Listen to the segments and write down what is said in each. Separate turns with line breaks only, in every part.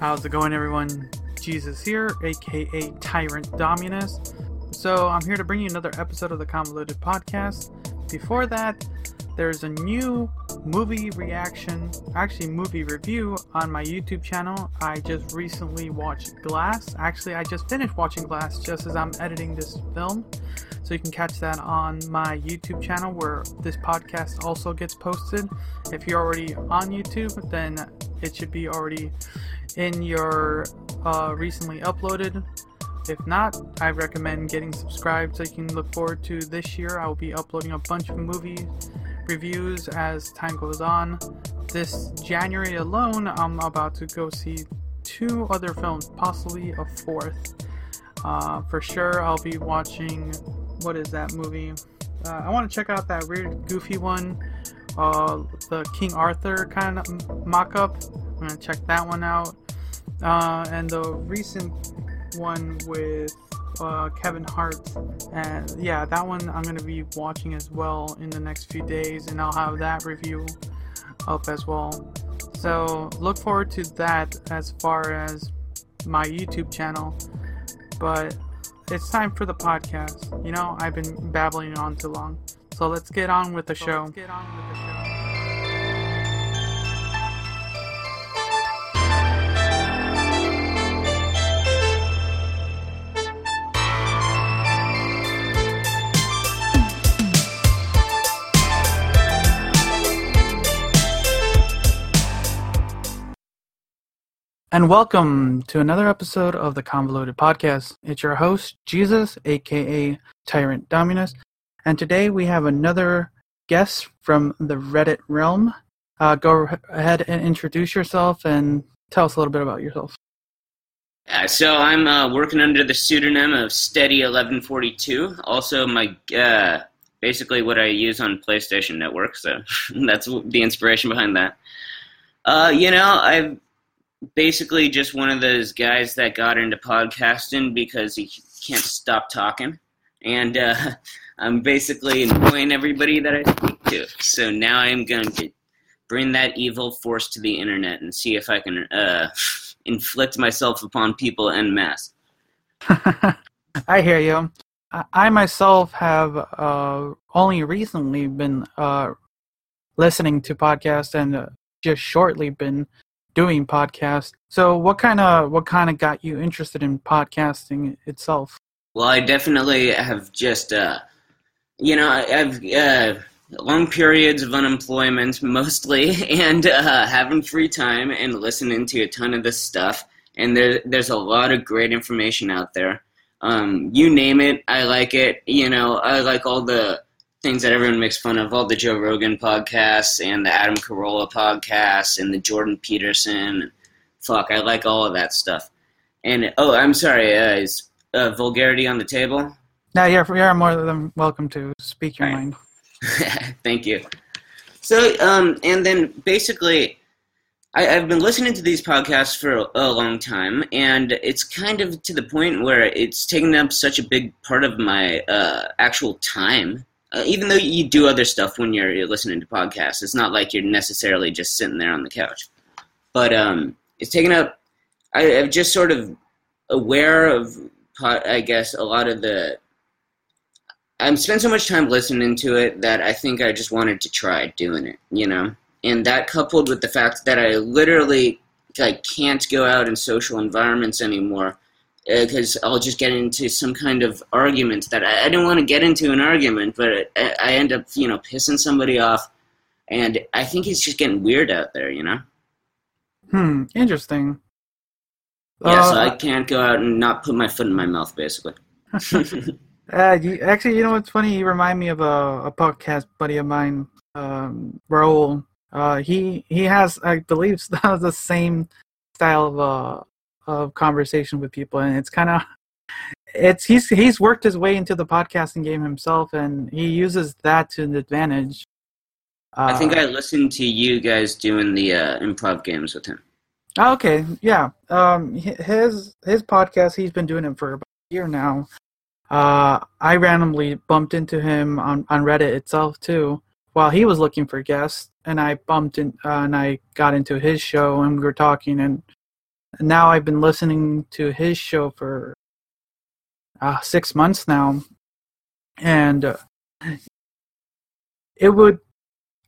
How's it going, everyone? Jesus here, aka Tyrant Dominus. So, I'm here to bring you another episode of the Convoluted Podcast. Before that, there's a new movie reaction, actually, movie review on my YouTube channel. I just recently watched Glass. Actually, I just finished watching Glass just as I'm editing this film. So, you can catch that on my YouTube channel where this podcast also gets posted. If you're already on YouTube, then it should be already in your uh, recently uploaded. If not, I recommend getting subscribed so you can look forward to this year. I will be uploading a bunch of movie reviews as time goes on. This January alone, I'm about to go see two other films, possibly a fourth. Uh, for sure, I'll be watching. What is that movie? Uh, I want to check out that weird, goofy one, uh, the King Arthur kind of mock up. I'm gonna check that one out. Uh, and the recent one with uh, Kevin Hart, and yeah, that one I'm gonna be watching as well in the next few days, and I'll have that review up as well. So look forward to that as far as my YouTube channel. But it's time for the podcast. You know, I've been babbling on too long. So let's get on with the show. And welcome to another episode of the Convoluted Podcast. It's your host, Jesus, aka Tyrant Dominus. And today we have another guest from the Reddit realm. Uh, go ahead and introduce yourself and tell us a little bit about yourself.
Uh, so I'm uh, working under the pseudonym of Steady1142. Also, my uh, basically what I use on PlayStation Network. So that's the inspiration behind that. Uh, you know, I'm basically just one of those guys that got into podcasting because he can't stop talking. And uh, I'm basically annoying everybody that I speak to. So now I'm going to bring that evil force to the internet and see if I can uh, inflict myself upon people en masse.
I hear you. I myself have uh, only recently been uh, listening to podcasts and uh, just shortly been doing podcasts. So what kind of what kind of got you interested in podcasting itself?
Well, I definitely have just uh, you know I've uh, long periods of unemployment mostly, and uh, having free time and listening to a ton of this stuff. And there, there's a lot of great information out there. Um, you name it, I like it. You know, I like all the things that everyone makes fun of, all the Joe Rogan podcasts and the Adam Carolla podcasts and the Jordan Peterson. Fuck, I like all of that stuff. And oh, I'm sorry, uh, is uh, vulgarity on the table?
No, you're, you're more than welcome to speak your right. mind.
Thank you. So, um, and then basically, I, have been listening to these podcasts for a, a, long time, and it's kind of to the point where it's taken up such a big part of my uh, actual time uh, even though you do other stuff when you're, you're, listening to podcasts, it's not like you're necessarily just sitting there on the couch. But um, it's taken up. I, am just sort of aware of, I guess, a lot of the. I've spent so much time listening to it that I think I just wanted to try doing it, you know. And that coupled with the fact that I literally like can't go out in social environments anymore because uh, I'll just get into some kind of argument that I, I don't want to get into an argument, but I, I, end up, you know, pissing somebody off, and I think it's just getting weird out there, you know.
Hmm. Interesting.
Yeah, uh, so I can't go out and not put my foot in my mouth, basically.
uh, you, actually, you know what's funny? You remind me of a, a podcast buddy of mine, um, Raul. Uh, he he has, I believe, the same style of uh, of conversation with people, and it's kind of it's he's he's worked his way into the podcasting game himself, and he uses that to an advantage.
Uh, I think I listened to you guys doing the uh, improv games with him.
Oh, okay, yeah. Um, his his podcast, he's been doing it for about a year now. Uh, I randomly bumped into him on on Reddit itself too, while he was looking for guests, and I bumped in uh, and I got into his show, and we were talking, and now I've been listening to his show for uh, six months now, and uh, it would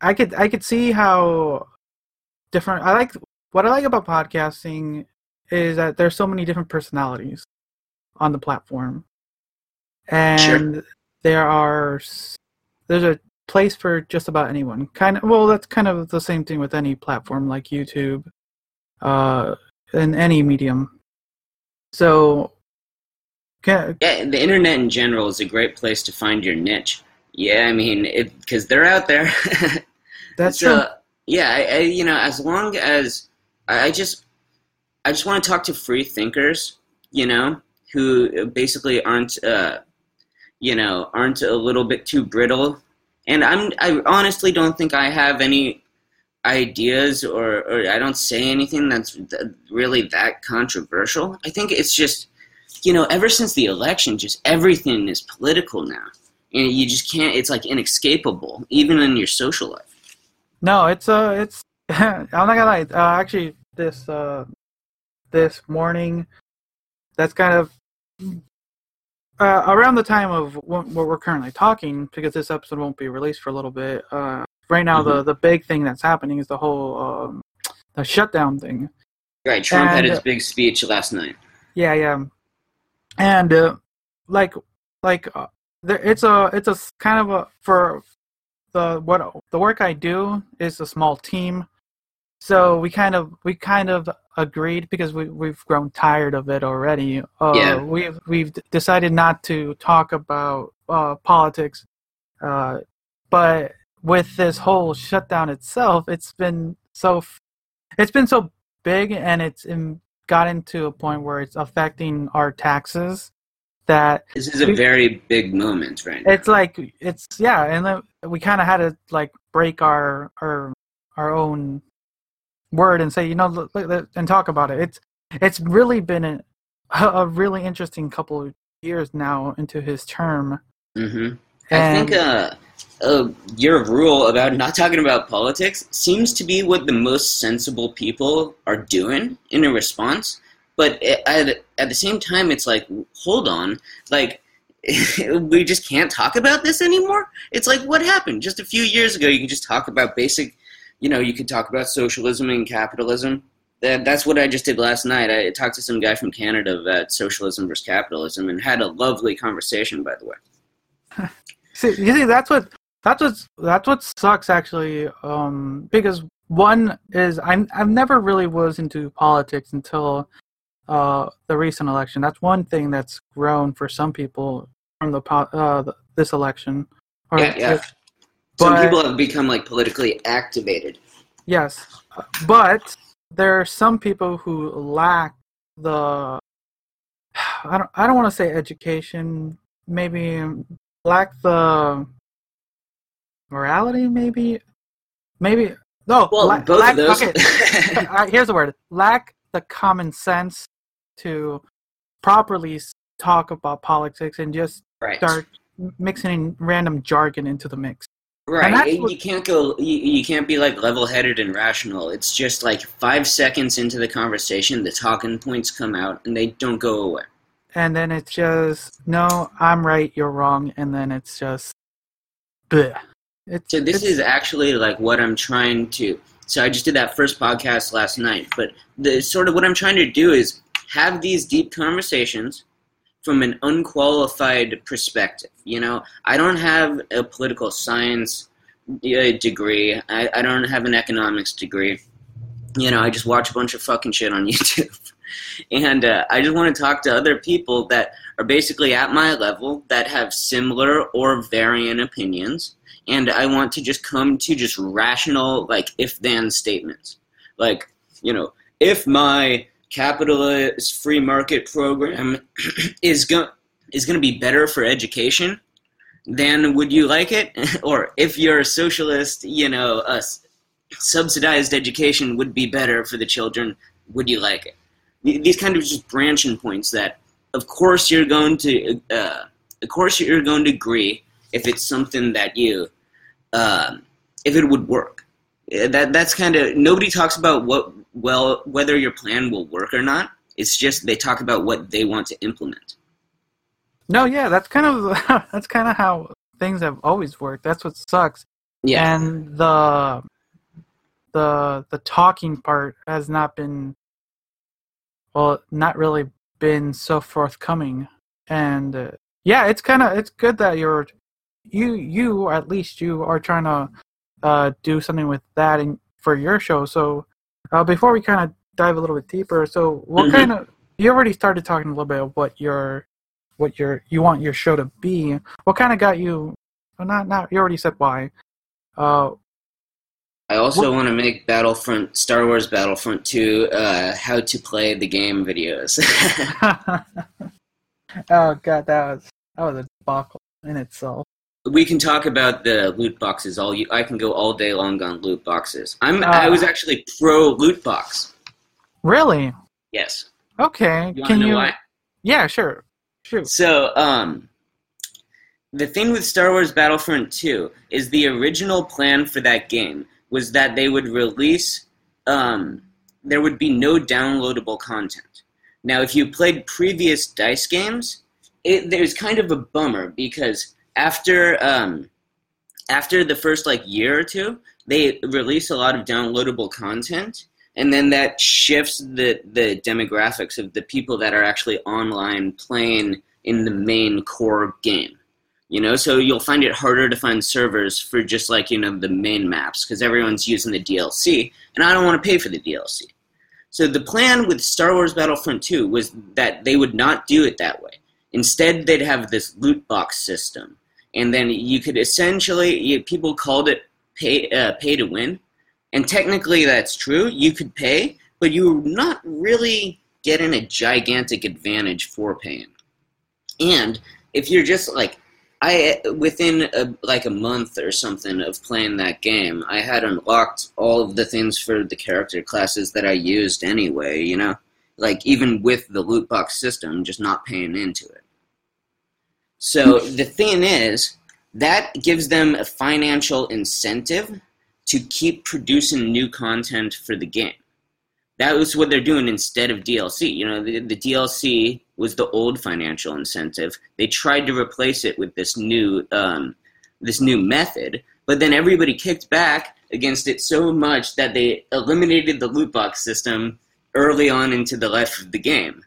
I could I could see how different I like what I like about podcasting is that there's so many different personalities on the platform, and
Sure.
there are there's a place for just about anyone. Kind of well, that's kind of the same thing with any platform like YouTube, uh, in any medium. So, ca-
Yeah, the internet in general is a great place to find your niche. Yeah, I mean, because they're out there.
that's
so,
true.
yeah, I, I, you know, as long as I I just, I just want to talk to free thinkers, you know, who basically aren't, uh, you know, aren't a little bit too brittle. And I'm, I honestly don't think I have any ideas or, or I don't say anything that's th- really that controversial. I think it's just, you know, ever since the election, just everything is political now. And you just can't, it's like inescapable, even in your social life.
No, it's uh, it's. I'm not gonna lie. Uh, actually, this uh, this morning, that's kind of uh, around the time of what, what we're currently talking, because this episode won't be released for a little bit. Uh, right now, the the big thing that's happening is the whole um, the shutdown thing.
Right, Trump had his big speech last night.
Yeah, yeah, and uh, like like uh, there, it's a it's a kind of a for the what the work I do is a small team, so we kind of we kind of agreed because we we've grown tired of it already. Uh,
Yeah.
we've we've decided not to talk about uh, politics, uh, but with this whole shutdown itself, it's been so f- it's been so big and it's in, gotten to a point where it's affecting our taxes that
This is a
We-
very big moment right now.
it's like it's yeah and then we kind of had to like break our our our own word and say you know look, look, and talk about it it's it's really been a, a really interesting couple of years now into his term
hmm I think uh, uh, your rule about not talking about politics seems to be what the most sensible people are doing in a response. But at, at the same time, it's like, hold on, like we just can't talk about this anymore. It's like, what happened? Just a few years ago, you can just talk about basic, you know, you could talk about socialism and capitalism. That, that's what I just did last night. I talked to some guy from Canada about socialism versus capitalism and had a lovely conversation, by the way.
See, you see, that's what that's what that's what sucks actually. Um, because one is I'm I've never really was into politics until uh the recent election. That's one thing that's grown for some people from the po- uh the, this election. Or-
Yeah, yeah. Some
But-
people have become like politically activated.
Yes, but there are some people who lack the. I don't. I don't want to say education. Maybe um, lack the morality. Maybe. Maybe no.
Well,
la-
both
lack,
of those.
Okay, here's the word: lack the common sense to properly talk about politics and just
right.
start mixing random jargon into the mix.
Right.
what-
you can't go. You, you can't be like level-headed and rational. It's just like five seconds into the conversation, the talking points come out, and they don't go away.
and then it's just no i'm right you're wrong and then it's just bleh. it's
So this is actually like what I'm trying to. So I just did that first podcast last night, but the sort of what I'm trying to do is have these deep conversations from an unqualified perspective. You know, I don't have a political science uh, degree. I, I don't have an economics degree. You know, I just watch a bunch of fucking shit on YouTube. And uh, I just want to talk to other people that are basically at my level that have similar or varying opinions and I want to just come to just rational, like if then statements. Like, you know, if my capitalist free market program is going is going to be better for education, then would you like it? or if you're a socialist, you know, a subsidized education would be better for the children, would you like it? These kind of just branching points that, of course, you're going to, uh, of course, you're going to agree if it's something that you um, if it would work Uh, that that's kind of nobody talks about what well whether your plan will work or not. It's just they talk about what they want to implement.
No, yeah, that's kind of that's kind of how things have always worked. That's what sucks.
Yeah.
And the the the talking part has not been well, not really been so forthcoming. And uh, yeah, it's kind of it's good that you're you you at least you are trying to uh, do something with that and for your show. So uh, before we kind of dive a little bit deeper, so what
Mhm.
kind of you already started talking a little bit of what your what your you want your show to be. What kind of got you? Well, not not you already said why. Uh,
I also
What-
want to make Battlefront, Star Wars Battlefront 2, uh, how to play the game videos.
oh god, that was that was a debacle in itself.
We can talk about the loot boxes all you. I can go all day long on loot boxes. I'm.
Uh,
I was actually pro loot box.
Really?
Yes.
Okay.
You
Can
know
you?
why?
Yeah, sure. Shoot.
So, um, the thing with Star Wars Battlefront 2 is the original plan for that game was that they would release, um, there would be no downloadable content. Now, if you played previous dice games, it there's kind of a bummer because after um, after the first like year or two, they release a lot of downloadable content, and then that shifts the the demographics of the people that are actually online playing in the main core game. You know, so you'll find it harder to find servers for just like you know the main maps because everyone's using the DLC, and I don't want to pay for the DLC. So the plan with Star Wars Battlefront 2 was that they would not do it that way. Instead, they'd have this loot box system, and then you could essentially you, people called it pay uh, pay to win, and technically that's true. You could pay, but you were not really getting a gigantic advantage for paying. And if you're just like I within a, like a month or something of playing that game, I had unlocked all of the things for the character classes that I used anyway. You know, like even with the loot box system, just not paying into it. So the thing is, that gives them a financial incentive to keep producing new content for the game. That was what they're doing instead of DLC. You know, the, the DLC was the old financial incentive. They tried to replace it with this new um, this new method, but then everybody kicked back against it so much that they eliminated the loot box system early on into the life of the game.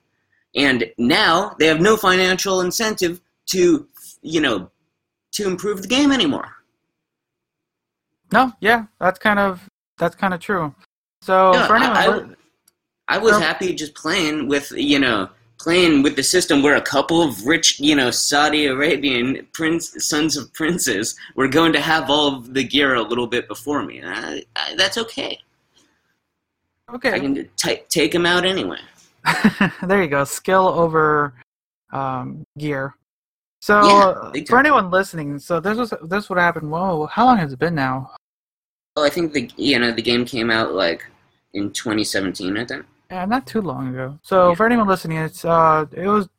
And now they have no financial incentive to, you know, to improve the game anymore.
No, yeah, that's kind of that's kind of true. So
Yeah,
for anyone,
I, I, I was
No.
happy just playing with you know playing with the system where a couple of rich you know Saudi Arabian prince sons of princes were going to have all of the gear a little bit before me. I, I, that's okay.
Okay, I
can t- take them out anyway.
there you go. Skill over um, gear. So
Yeah,
for anyone listening, so this was this would happen. Whoa, how long has it been now?
Well, I think the you know the game came out like in 2017. I think.
Yeah, not too long ago. So
Yeah.
for anyone listening, it's uh, it was,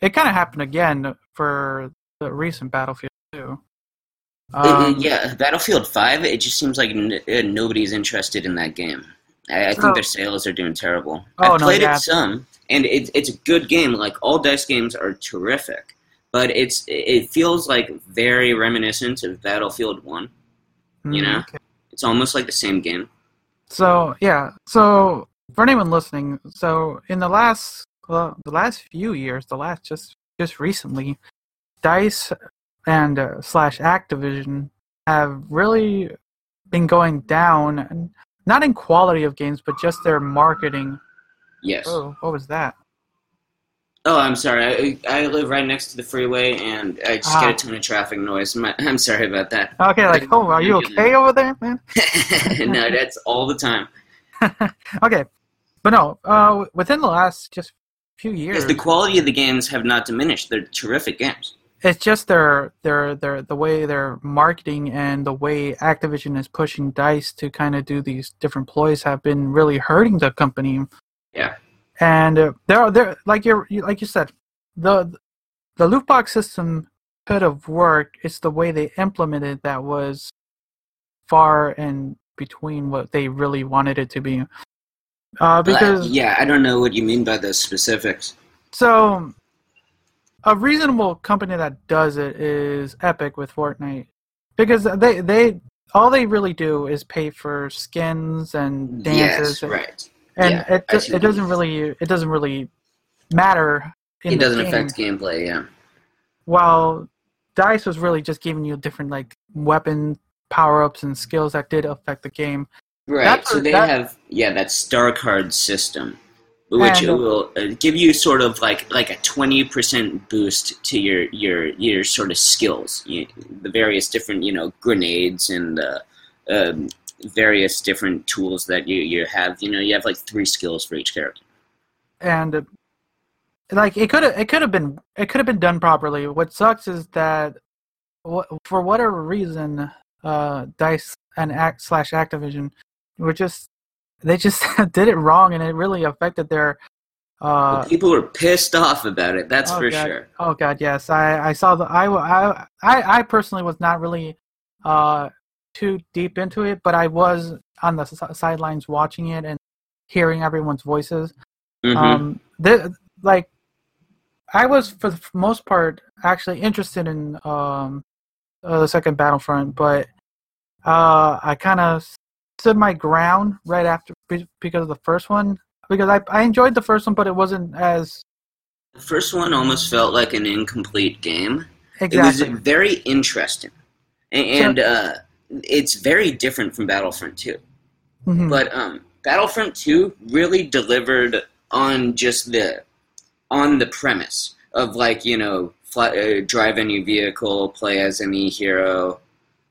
it kind of happened again for the recent Battlefield 2.
It- it-
Um,
yeah, Battlefield Five. It just seems like n- uh, nobody's interested in that game. I, I
So-
think their sales are doing terrible.
Oh,
I've
no,
played
yeah.
it some, and it's it's a good game. Like all dice games are terrific, but it's it feels like very reminiscent of Battlefield One. you
mm,
know?
okay.
It's almost like the same game.
So yeah, so for anyone listening, so in the last well, the last few years, the last just just recently, Dice and uh, slash Activision have really been going down, not in quality of games, but just their marketing.
Yes. Oh,
Oh, what was that?
I'm sorry. I, I live right next to the freeway, and I just
Ah.
get a ton of traffic noise. My, I'm sorry about that.
Okay, like, oh, are you okay over there, man?
no, that's all the time.
okay, but no, uh, within the last just few years,
Because the quality of the games have not diminished. They're terrific games.
it's just their their their the way they're marketing and the way Activision is pushing Dice to kind of do these different ploys have been really hurting the company.
Yeah.
And uh, there are there like you're like you said, the the loot box system could have worked. It's the way they implemented that was far and between what they really wanted it to be. Uh,
Uh,
because
yeah, I don't know what you mean by the specifics.
so a reasonable company that does it is Epic with Fortnite because they they all they really do is pay for skins and dances
Yes, right.
And
Yeah,
it
see
it doesn't really it doesn't really matter
It doesn't
game.
affect gameplay. Yeah.
while dice was really just giving you different like weapon power ups and skills that did affect the game
Right.
That's
so they
that-
have yeah that star card system, which
And, uh,
will uh, give you sort of like like a twenty percent boost to your your your sort of skills, you, the various different you know grenades and uh, um, various different tools that you you have. You know you have like three skills for each character.
and uh, like it could have it could have been it could have been done properly what sucks is that for whatever reason uh dice and act slash activision were just they just did it wrong and it really affected their uh
People were pissed off about it. That's
Oh,
for
God.
sure.
Oh god, yes. I I saw the I I I, I personally was not really uh too deep into it, but I was on the s- sidelines watching it and hearing everyone's voices.
Mhm.
Um, the like I was for the most part actually interested in um uh, the second Battlefront, but uh I kind of stood my ground right after be- because of the first one because I I enjoyed the first one, but it wasn't as
the first one almost felt like an incomplete game.
exactly.
It was very interesting, and uh, it's very different from Battlefront 2.
Mhm.
But um, Battlefront 2 really delivered on just the on the premise of like you know fly, uh, drive any vehicle, play as any hero.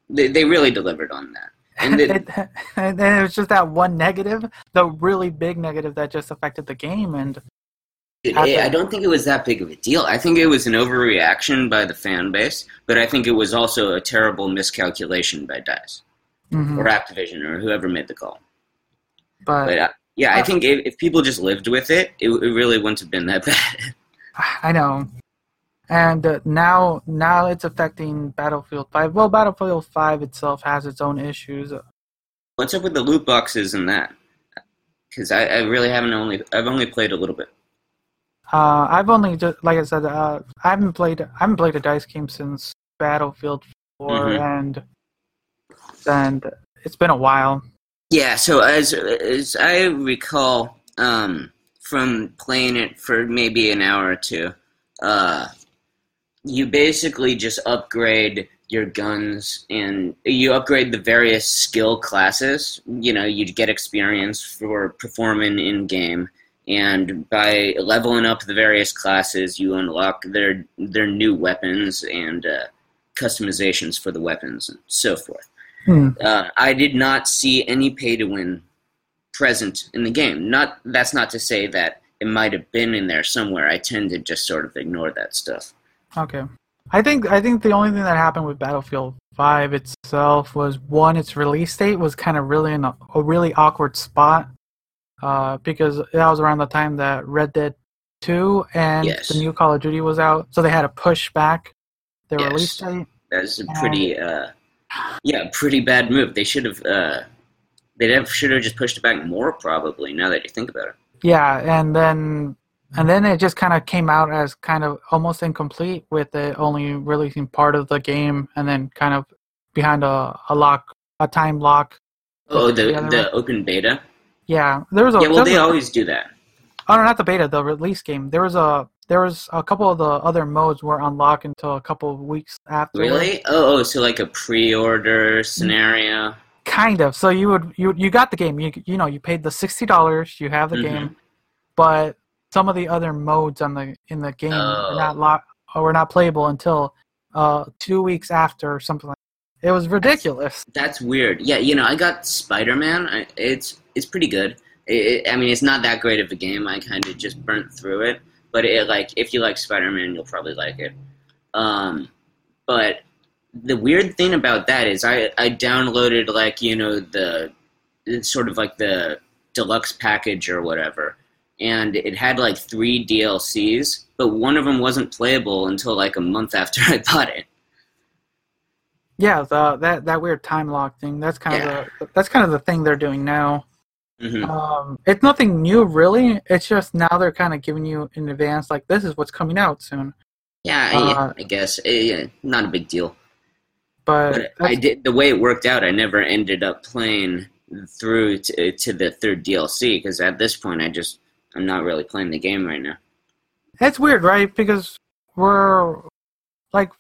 They, they really delivered on that. And
it, and then it was just that one negative, the really big negative that just affected the game. And
it, I don't think it was that big of a deal. I think it was an overreaction by the fan base, but I think it was also a terrible miscalculation by Dice
mhm,
or Activision or whoever made the call.
but
But uh, yeah, I
Uh,
think if, if people just lived with it, it, it really wouldn't have been that bad.
I know. And uh, now, now it's affecting Battlefield Five. Well, Battlefield Five itself has its own issues.
What's up with the loot boxes and that? Because I, I really haven't only I've only played a little bit.
Uh, I've only just, like I said, uh, I haven't played, I haven't played a dice game since Battlefield 4
Mhm.
and and it's been a while.
Yeah, so as as I recall, um, from playing it for maybe an hour or two, uh, you basically just upgrade your guns and you upgrade the various skill classes. You know, you get experience for performing in game, and by leveling up the various classes, you unlock their their new weapons and uh, customizations for the weapons and so forth.
Hmm.
Uh, I did not see any pay to win present in the game. Not that's not to say that it might have been in there somewhere. I tend to just sort of ignore that stuff.
Okay. I think I think the only thing that happened with Battlefield 5 itself was one its release date was kind of really in a, a really awkward spot uh, because that was around the time that Red Dead 2 and
Yes.
the new Call of Duty was out, so they had to push back their
Yes.
release date.
That's a pretty, uh, yeah, pretty bad move. They should have, uh, they should have just pushed it back more, probably. Now that you think about it.
Yeah, and then and then it just kind of came out as kind of almost incomplete with it only releasing part of the game and then kind of behind a, a lock, a time lock.
Oh, the
The
the open beta.
Yeah, there was a
Yeah, well, they
a-
always do that.
Oh no, not the beta, the release game. There was a there was a couple of the other modes were unlocked until a couple of weeks after.
Really? Oh, oh, so like a pre-order scenario.
Kind of. So you would you you got the game. You you know you paid the sixty dollars. You have the
Mhm.
game, but some of the other modes on the in the game
Oh.
were not lock or were not playable until uh two weeks after or something like. It was ridiculous.
That's weird. Yeah, you know, I got Spider Man. It's it's pretty good. It, I mean, it's not that great of a game. I kind of just burnt through it. But it like if you like Spider Man, you'll probably like it. Um, but the weird thing about that is I I downloaded like you know the sort of like the deluxe package or whatever, and it had like three DLCs, but one of them wasn't playable until like a month after I bought it.
Yeah, the, that that weird time lock thing. That's kind of the that's kind of the thing they're doing now.
Hmm
Um, it's nothing new, really. It's just now they're kind of giving you in advance, like this is what's coming out soon.
Yeah,
Uh,
yeah, I guess Eh, yeah, not a big deal.
But
But I did the way it worked out. I never ended up playing through to, to the third DLC because at this point, I just I'm not really playing the game right now.
it's weird, right? Because we're like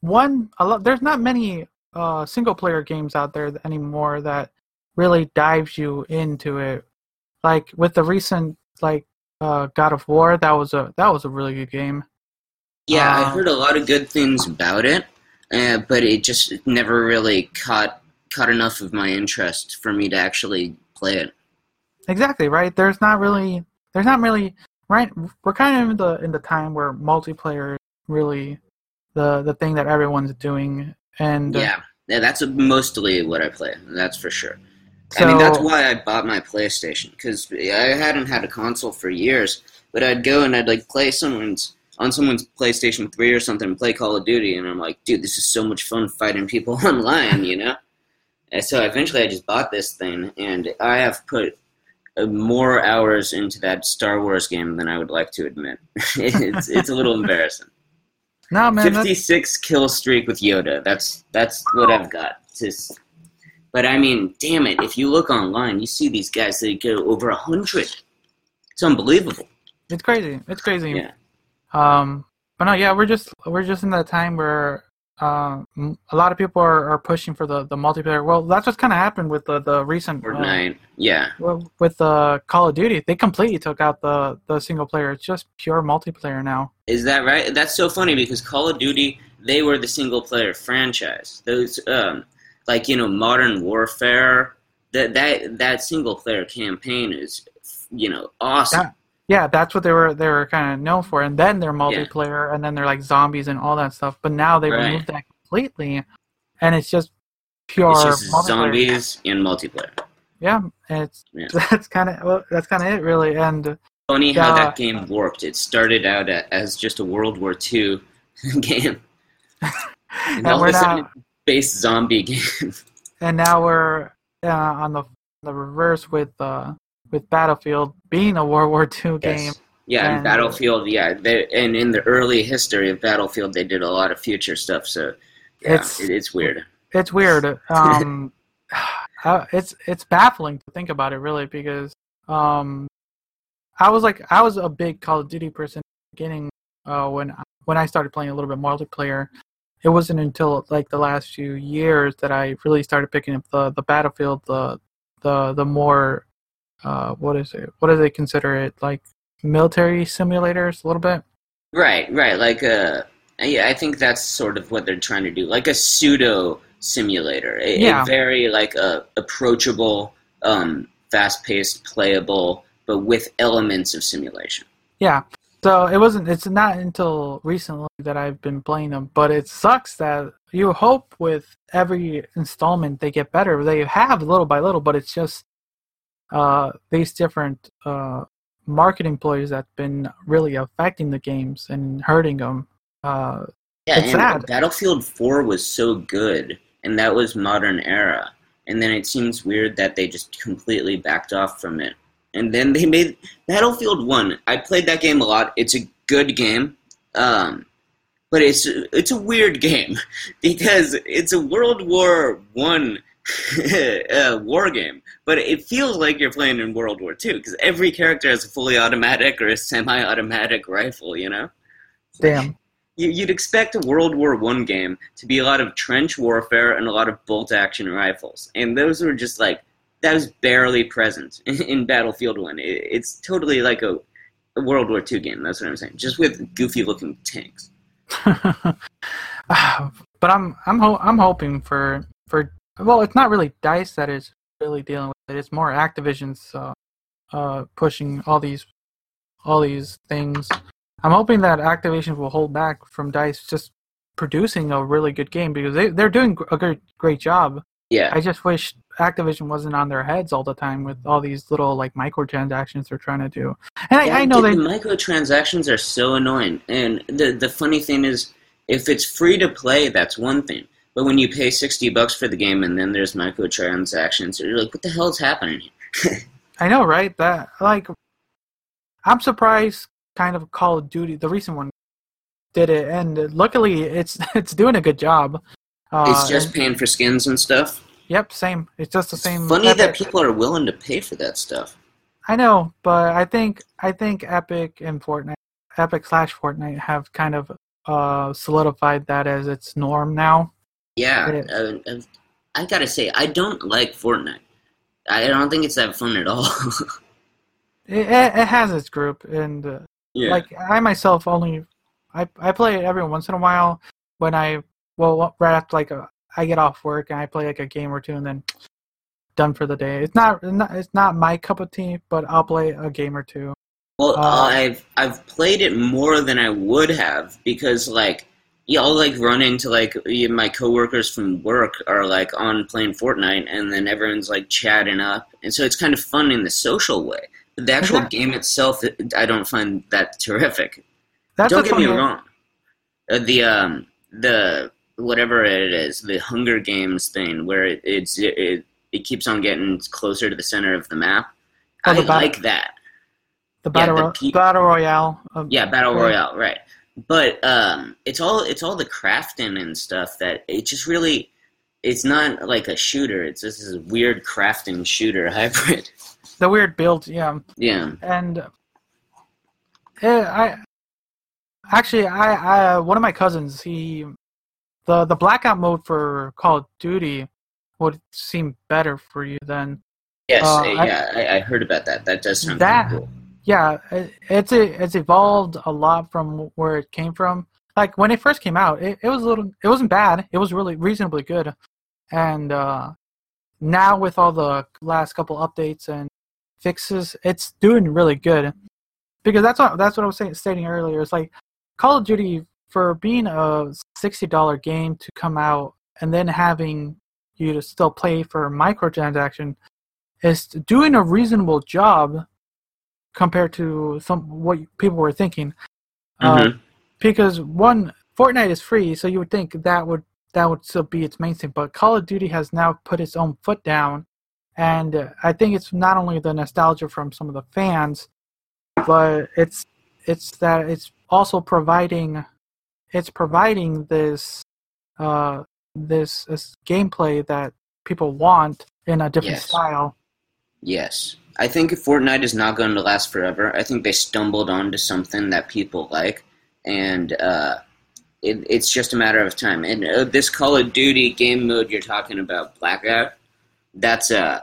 one. A lot. There's not many uh, single player games out there anymore that really dives you into it. Like with the recent like uh, God of War, that was a that was a really good game.
Yeah, I
Uh,
heard a lot of good things about it, uh, but it just never really caught caught enough of my interest for me to actually play it.
Exactly right. There's not really there's not really right. We're kind of in the in the time where multiplayer is really the the thing that everyone's doing, and uh,
Yeah, yeah, that's mostly what I play. That's for sure. I mean, that's why I bought my PlayStation because I hadn't had a console for years. But I'd go and I'd like play someone's on someone's PlayStation Three or something, and play Call of Duty, and I'm like, dude, this is so much fun fighting people online, you know. And so eventually, I just bought this thing, and I have put uh, more hours into that Star Wars game than I would like to admit. it's it's a little embarrassing.
no man, that's,
56 kill streak with Yoda. That's that's what I've got. Just, but I mean, damn it! If you look online, you see these guys that go over a hundred. It's unbelievable.
it's crazy. It's crazy.
Yeah.
Um, but no, yeah, we're just we're just in that time where uh, a lot of people are, are pushing for the, the multiplayer. Well, that's what's kind of happened with the the recent uh,
Fortnite. Yeah.
well, with uh, Call of Duty. They completely took out the the single player. It's just pure multiplayer now.
Is that right? That's so funny because Call of Duty, they were the single player franchise. Those, um, like you know, Modern Warfare. That that that single player campaign is, you know, awesome.
That- Yeah, that's what they were they were kind of known for. And then they're multiplayer, and then they're like zombies and all that stuff. But now they
Right.
removed that completely, and it's just pure
it's just zombies in multiplayer.
Yeah, it's
Yeah.
that's kind of well, that's kind of it really. And
Funny how
Yeah.
that game warped. It started out as just a World War II game, and,
and
all
we're
of a sudden, based zombie game.
and now we're uh, on the the reverse with uh with Battlefield being a World War II game.
Yes. Yeah, and Battlefield. Yeah, they, and in the early history of Battlefield, they did a lot of future stuff. So yeah,
It's-
it, it's weird.
It's weird. Um, uh, it's it's baffling to think about it really because um, I was like I was a big Call of Duty person beginning uh, when when I started playing a little bit multiplayer. It wasn't until like the last few years that I really started picking up the the Battlefield the the the more uh, what is it what do they consider it like military simulators a little bit.
Right, right. Like uh, yeah, I think that's sort of what they're trying to do, like a pseudo simulator. A,
Yeah.
a very like a approachable, um, fast-paced, playable, but with elements of simulation.
Yeah. So it wasn't. It's not until recently that I've been playing them, but it sucks that you hope with every installment they get better. They have little by little, but it's just uh, these different uh, marketing employees that's been really affecting the games and hurting them. Uh,
Yeah,
It's
and
sad.
Battlefield 4 was so good, and that was modern era. And then it seems weird that they just completely backed off from it. And then they made Battlefield 1. I played that game a lot. It's a good game. Um, but it's it's a weird game because it's a World War One uh, war game, but it feels like you're playing in World War Two because every character has a fully automatic or a semi-automatic rifle. You know,
damn.
you, you'd expect a World War One game to be a lot of trench warfare and a lot of bolt action rifles, and those were just like that was barely present in, in Battlefield One. It, it's totally like a, a World War Two game. That's what I'm saying, just with goofy looking tanks.
but I'm I'm ho- I'm hoping for for well, it's not really Dice that is really dealing with it. It's more Activision's uh, uh, pushing all these all these things. I'm hoping that Activision will hold back from Dice just producing a really good game because they they're doing a great great job.
Yeah,
I just wish Activision wasn't on their heads all the time with all these little like microtransactions they're trying to do. And
Yeah,
I, I know
the,
they
the microtransactions are so annoying. And the the funny thing is, if it's free to play, that's one thing. But when you pay sixty bucks for the game and then there's microtransactions, you're like, what the hell is happening here?
I know, right? That like, I'm surprised. Kind of Call of Duty, the recent one, did it, and luckily it's it's doing a good job. Uh,
it's just paying for skins and stuff.
Yep, same. It's just the same.
Funny that people are willing to pay for that stuff.
I know, but I think I think Epic and Fortnite, Epic slash Fortnite, have kind of uh, solidified that as its norm now.
Yeah,
It
uh, uh, I gotta say, I don't like Fortnite. I don't think it's that fun at all.
It, it, it has its group, and uh,
yeah.
like I myself only, I I play it every once in a while when I well right after like a, I get off work and I play like a game or two and then done for the day. It's not, it's not my cup of tea, but I'll play a game or two.
Well,
Uh,
I've I've played it more than I would have because like yeah, I'll like run into like my coworkers from work are like on playing Fortnite, and then everyone's like chatting up, and so it's kind of fun in the social way. But the actual
Exactly.
game itself, I don't find that terrific.
That's
don't get me wrong. Uh, the um the whatever it is, the Hunger Games thing, where it, it's it, it keeps on getting closer to the center of the map.
Oh,
I
the battle-
like that.
The battle
the
ro-
pe-
battle royale. of-
Yeah, battle
Right.
royale, right? But um, it's all it's all the crafting and stuff that it just really. It's not like a shooter. It's just this weird crafting shooter hybrid.
The weird build, yeah.
Yeah.
and eh, I actually I, I one of my cousins he the the blackout mode for Call of Duty would seem better for you than
Yes.
Uh,
uh, yeah. I, I heard about that. That does sound
That-
cool.
yeah it, it's a, it's evolved a lot from where it came from like when it first came out it, it was a little it wasn't bad it was really reasonably good and uh now with all the last couple updates and fixes it's doing really good because that's what that's what I was saying, stating earlier. It's like Call of Duty for being a sixty dollar game to come out and then having you to still play for microtransaction is doing a reasonable job compared to some what people were thinking. Uh,
Mhm.
because one, Fortnite is free, so you would think that would that would still be its mainstay. But Call of Duty has now put its own foot down, and uh, I think it's not only the nostalgia from some of the fans, but it's it's that it's also providing it's providing this uh this, this gameplay that people want in a different
Yes.
style.
Yes. I think Fortnite is not going to last forever. I think they stumbled onto something that people like, and uh, it, it's just a matter of time. And uh, this Call of Duty game mode you're talking about, Blackout, that's uh,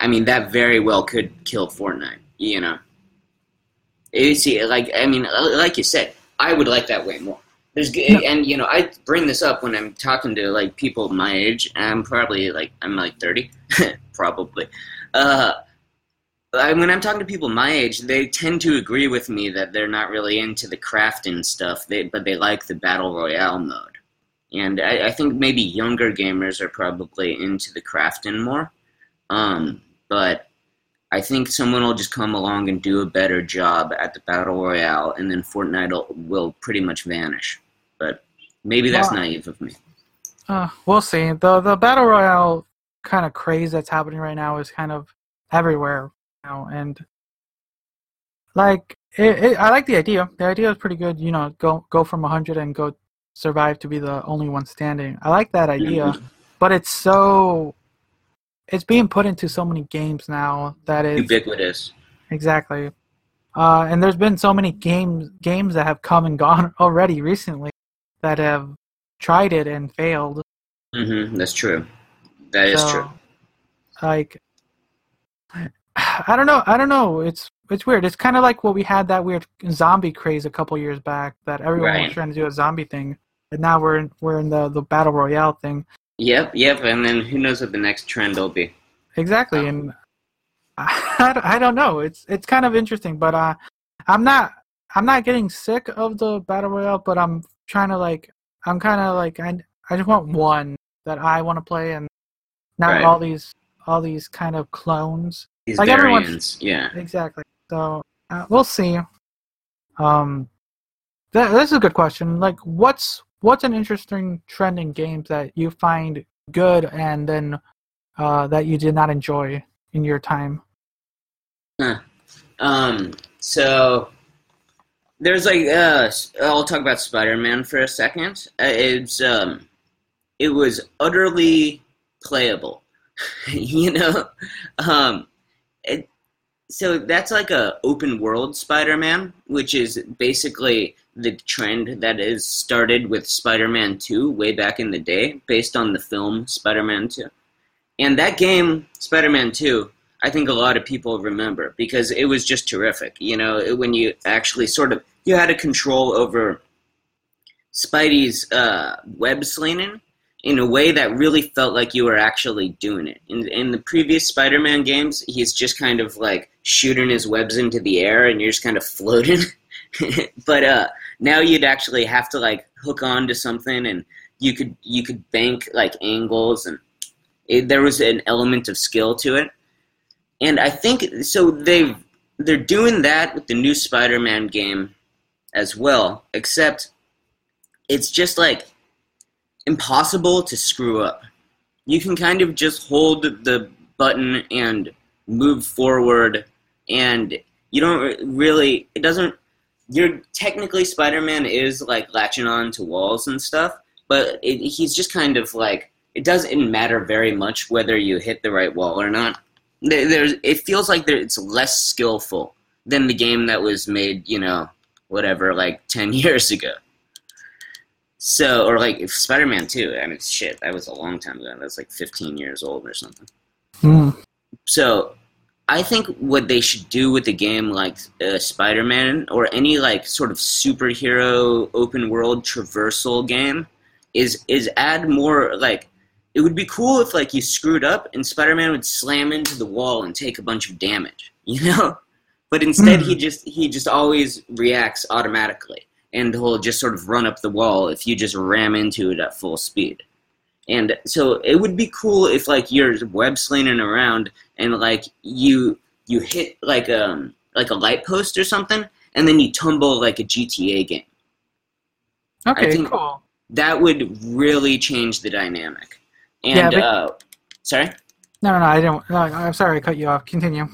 I mean, that very well could kill Fortnite. You know, you see, like I mean, like you said, I would like that way more. There's
No.
and you know, I bring this up when I'm talking to like people my age. I'm probably like I'm like 30, probably. Uh, I, when I'm talking to people my age, they tend to agree with me that they're not really into the crafting stuff, they, but they like the battle royale mode. And I, I think maybe younger gamers are probably into the crafting more. Um, but I think someone will just come along and do a better job at the battle royale, and then Fortnite will, will pretty much vanish. But maybe that's
Well-
naive of me.
Uh, we'll see. the The battle royale kind of craze that's happening right now is kind of everywhere now, and like it, it, I like the idea. The idea is pretty good. You know, go go from hundred and go survive to be the only one standing. I like that idea,
Mhm.
but it's so it's being put into so many games now that it's
Ubiquitous.
exactly. Uh, and there's been so many games games that have come and gone already recently that have tried it and failed.
Mm-hmm. that's true. That is
So,
true.
Like, I don't know. I don't know. It's it's weird. It's kind of like what we had that weird zombie craze a couple years back that everyone
Right.
was trying to do a zombie thing, and now we're in, we're in the the battle royale thing.
Yep, yep, and then who knows what the next trend will be.
Exactly,
Oh.
and I, don't- I don't know. It's it's kind of interesting, but uh, I'm not I'm not getting sick of the battle royale, but I'm trying to like I'm kind of like I I just want one that I want to play, and not
Right.
all these all these kind of clones.
These
Like everyone's-
variants, yeah.
Exactly. So uh, we'll see. Um, th- this is a good question. Like, what's what's an interesting trend in games that you find good and then uh, that you did not enjoy in your time?
Um, so there's like uh, I'll talk about Spider-Man for a second. Uh, It's um, it was utterly playable, you know. Um, so that's like a open world Spider-Man, which is basically the trend that is started with Spider-Man 2 way back in the day, based on the film Spider-Man 2. And that game, Spider-Man 2, I think a lot of people remember because it was just terrific. You know, when you actually sort of you had a control over Spidey's uh, web slinging in a way that really felt like you were actually doing it. In in the previous Spider-Man games, he's just kind of like shooting his webs into the air, and you're just kind of floating. but uh, now you'd actually have to like hook on to something, and you could you could bank like angles, and it, there was an element of skill to it. And I think so. They they're doing that with the new Spider-Man game as well, except it's just like impossible to screw up. You can kind of just hold the button and move forward, and you don't really. It doesn't. You're technically Spider-Man is like latching on to walls and stuff, but it, he's just kind of like it doesn't matter very much whether you hit the right wall or not. There- There's, it feels like there, it's less skillful than the game that was made, you know, whatever, like ten years ago. So, or like if Spider-Man Two. I mean, shit, that was a long time ago. That was like 15 years old or something.
Hmm.
So, I think what they should do with a game like uh, Spider-Man or any like sort of superhero open world traversal game is is add more like it would be cool if like you screwed up and Spider-Man would slam into the wall and take a bunch of damage, you know? But instead
Hmm.
he just he just always reacts automatically and he'll just sort of run up the wall if you just ram into it at full speed. And so it would be cool if like you're web slinging around and like you you hit like um like a light post or something and then you tumble like a GTA game.
Okay, cool.
That would really change the dynamic. And
Yeah, but-
uh sorry?
No, no, no. I don't. No, I'm sorry. I cut you off. Continue.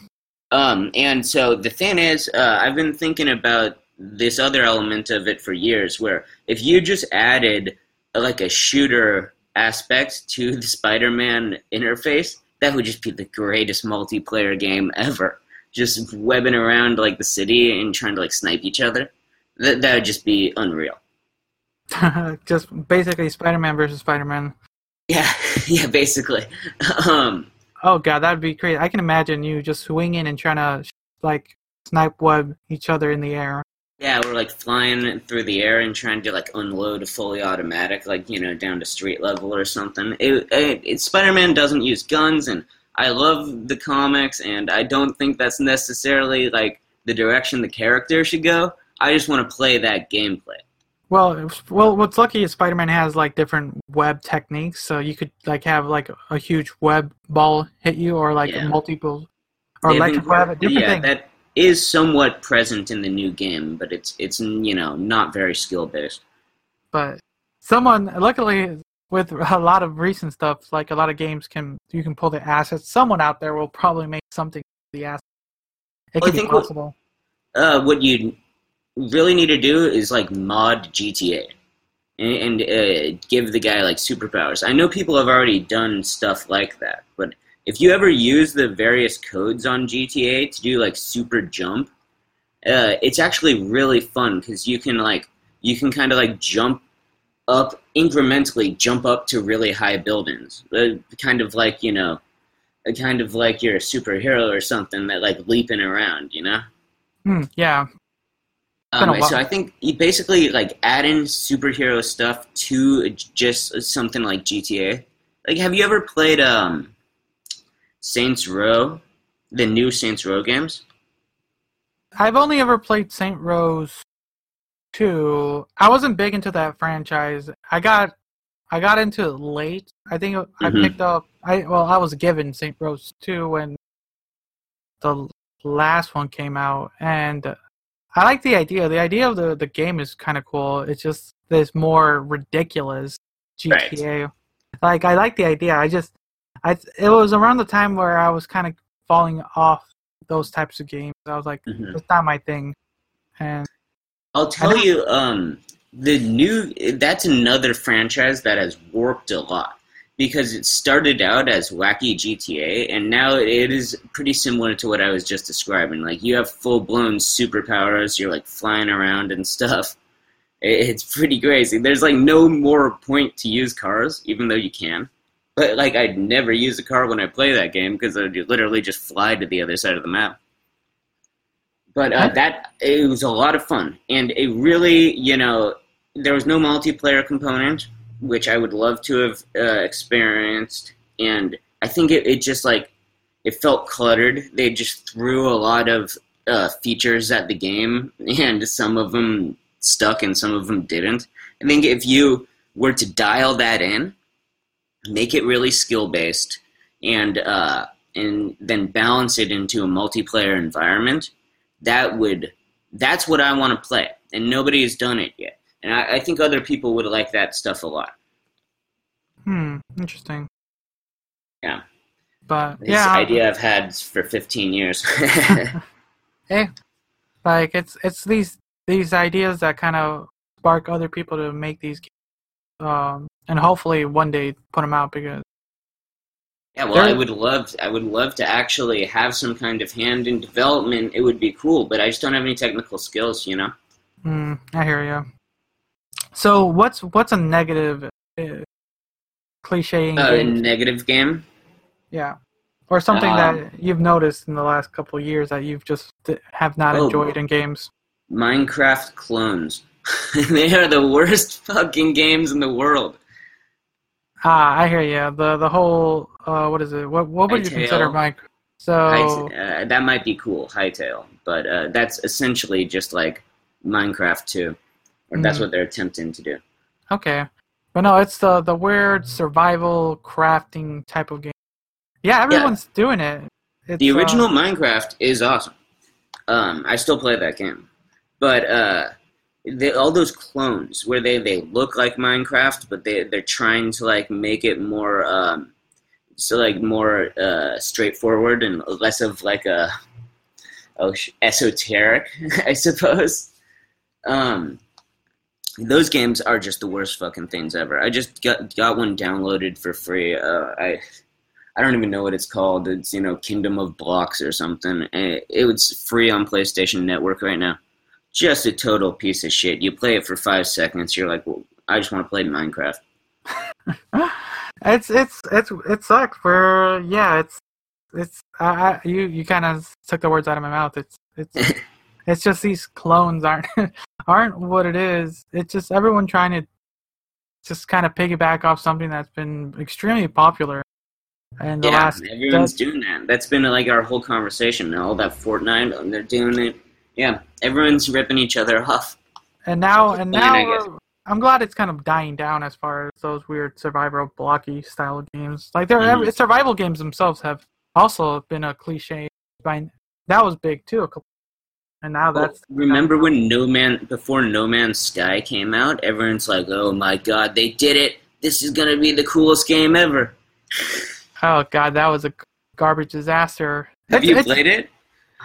Um, and so the thing is, uh, I've been thinking about this other element of it for years, where if you just added like a shooter aspect to the Spider-Man interface, that would just be the greatest multiplayer game ever. Just webbing around like the city and trying to like snipe each other. That that would just be unreal.
Just basically Spider-Man versus Spider-Man.
Yeah, yeah, basically. Um,
Oh god, that'd be crazy. I can imagine you just swinging and trying to like snipe web each other in the air.
Yeah, we're like flying through the air and trying to like unload a fully automatic, like you know, down to street level or something. It, it, it Spider-Man doesn't use guns, and I love the comics, and I don't think that's necessarily like the direction the character should go. I just want to play that gameplay.
Well, well, what's lucky is Spider-Man has like different web techniques, so you could like have like a huge web ball hit you, or like
Yeah.
multiple, or electric web, different
yeah,
things.
that is somewhat present in the new game, but it's it's you know not very skill based.
but someone luckily with a lot of recent stuff like a lot of games can you can pull the assets someone out there will probably make something with the assets it
Well,
be
think what-
possible
uh, what you really need to do is like mod GTA and, and uh, give the guy like superpowers. I know people have already done stuff like that, but if you ever use the various codes on GTA to do like super jump, uh, it's actually really fun because you can like you can kind of like jump up incrementally, jump up to really high buildings, uh, kind of like you know. uh, Kind of like you're a superhero or something that like leaping around, you know.
Hmm, yeah
Um, so. I think you basically like adding superhero stuff to just something like GTA. Like, have you ever played um, Saints Row, the new Saints Row games?
i've only ever played Saints Row 2 i wasn't big into that franchise i got i got into it late i think i
Mhm.
picked up i well i was given Saints Row 2 when the last one came out and I like the idea. The idea of the, the game is kind of cool. It's just this more ridiculous GTA. Like I like the idea. I just I it was around the time where I was kind of falling off those types of games. I was like,
Mhm.
it's not my thing. And
I'll tell you, um, the new that's another franchise that has warped a lot because it started out as wacky GTA, and now it is pretty similar to what I was just describing. Like you have full blown superpowers, you're like flying around and stuff. It's pretty crazy. There's like no more point to use cars, even though you can. But like I'd never use a car when I play that game because I'd literally just fly to the other side of the map. But uh, that it was a lot of fun, and it really, you know, there was no multiplayer component, which I would love to have uh, experienced, and I think it, it just like it felt cluttered. They just threw a lot of uh, features at the game, and some of them stuck and some of them didn't. I think if you were to dial that in, make it really skill based, and uh, and then balance it into a multiplayer environment, that would that's what I want to play, and nobody has done it yet. And I, I think other people would like that stuff a lot.
hmm, interesting.
Yeah.
But
This
yeah,
idea I've had for 15 years.
hey, like it's it's these these ideas that kind of spark other people to make these, games. Um, and hopefully one day put them out because
yeah, well, I would love I would love to actually have some kind of hand in development. It would be cool, but I just don't have any technical skills, you know.
mm, I hear you. So what's what's a negative uh, cliche in
Uh, a negative game.
Yeah. Or something
Um,
that you've noticed in the last couple of years that you've just have not
Oh.
enjoyed in games.
Minecraft clones. they are the worst fucking games in the world.
Ah, I hear you. The the whole uh, what is it? What what would you consider Mike? So
Hight- uh, that might be cool, Hytale, but uh, that's essentially just like Minecraft 2, or that's
Mhm.
what they're attempting to do.
okay, but no, it's the the weird survival crafting type of game. Yeah, everyone's doing it. It's,
The
uh,
original Minecraft is awesome. Um, I still play that game, but uh, they, all those clones where they, they look like Minecraft, but they they're trying to like make it more um, so like more uh, straightforward and less of like a oh esoteric, I suppose. Um, those games are just the worst fucking things ever. I just got got one downloaded for free. Uh, I I don't even know what it's called. It's you know Kingdom of Blocks or something. It, it was free on PlayStation Network right now. Just a total piece of shit. You play it for five seconds, you're like, well, I just want to play Minecraft.
it's it's it's it sucks for yeah it's it's I, I you you kind of took the words out of my mouth it's it's it's just these clones aren't aren't what it is it's just everyone trying to just kind of piggyback off something that's been extremely popular And the
yeah,
last
everyone's doing that. That's been like our whole conversation. All that Fortnite, and they're doing it. Yeah, everyone's ripping each other off.
and now and
I mean,
now
I guess-
we're- I'm glad it's kind of dying down as far as those weird survival blocky style games. Like they're
Mhm.
survival games themselves have also been a cliche. By that was big too, a couple, and now
Well,
that's
remember when No Man before No Man's Sky came out? Everyone's like, "Oh my god, they did it! This is gonna be the coolest game ever."
oh god, that was a garbage disaster.
Have
It's-
you
it's-
played it?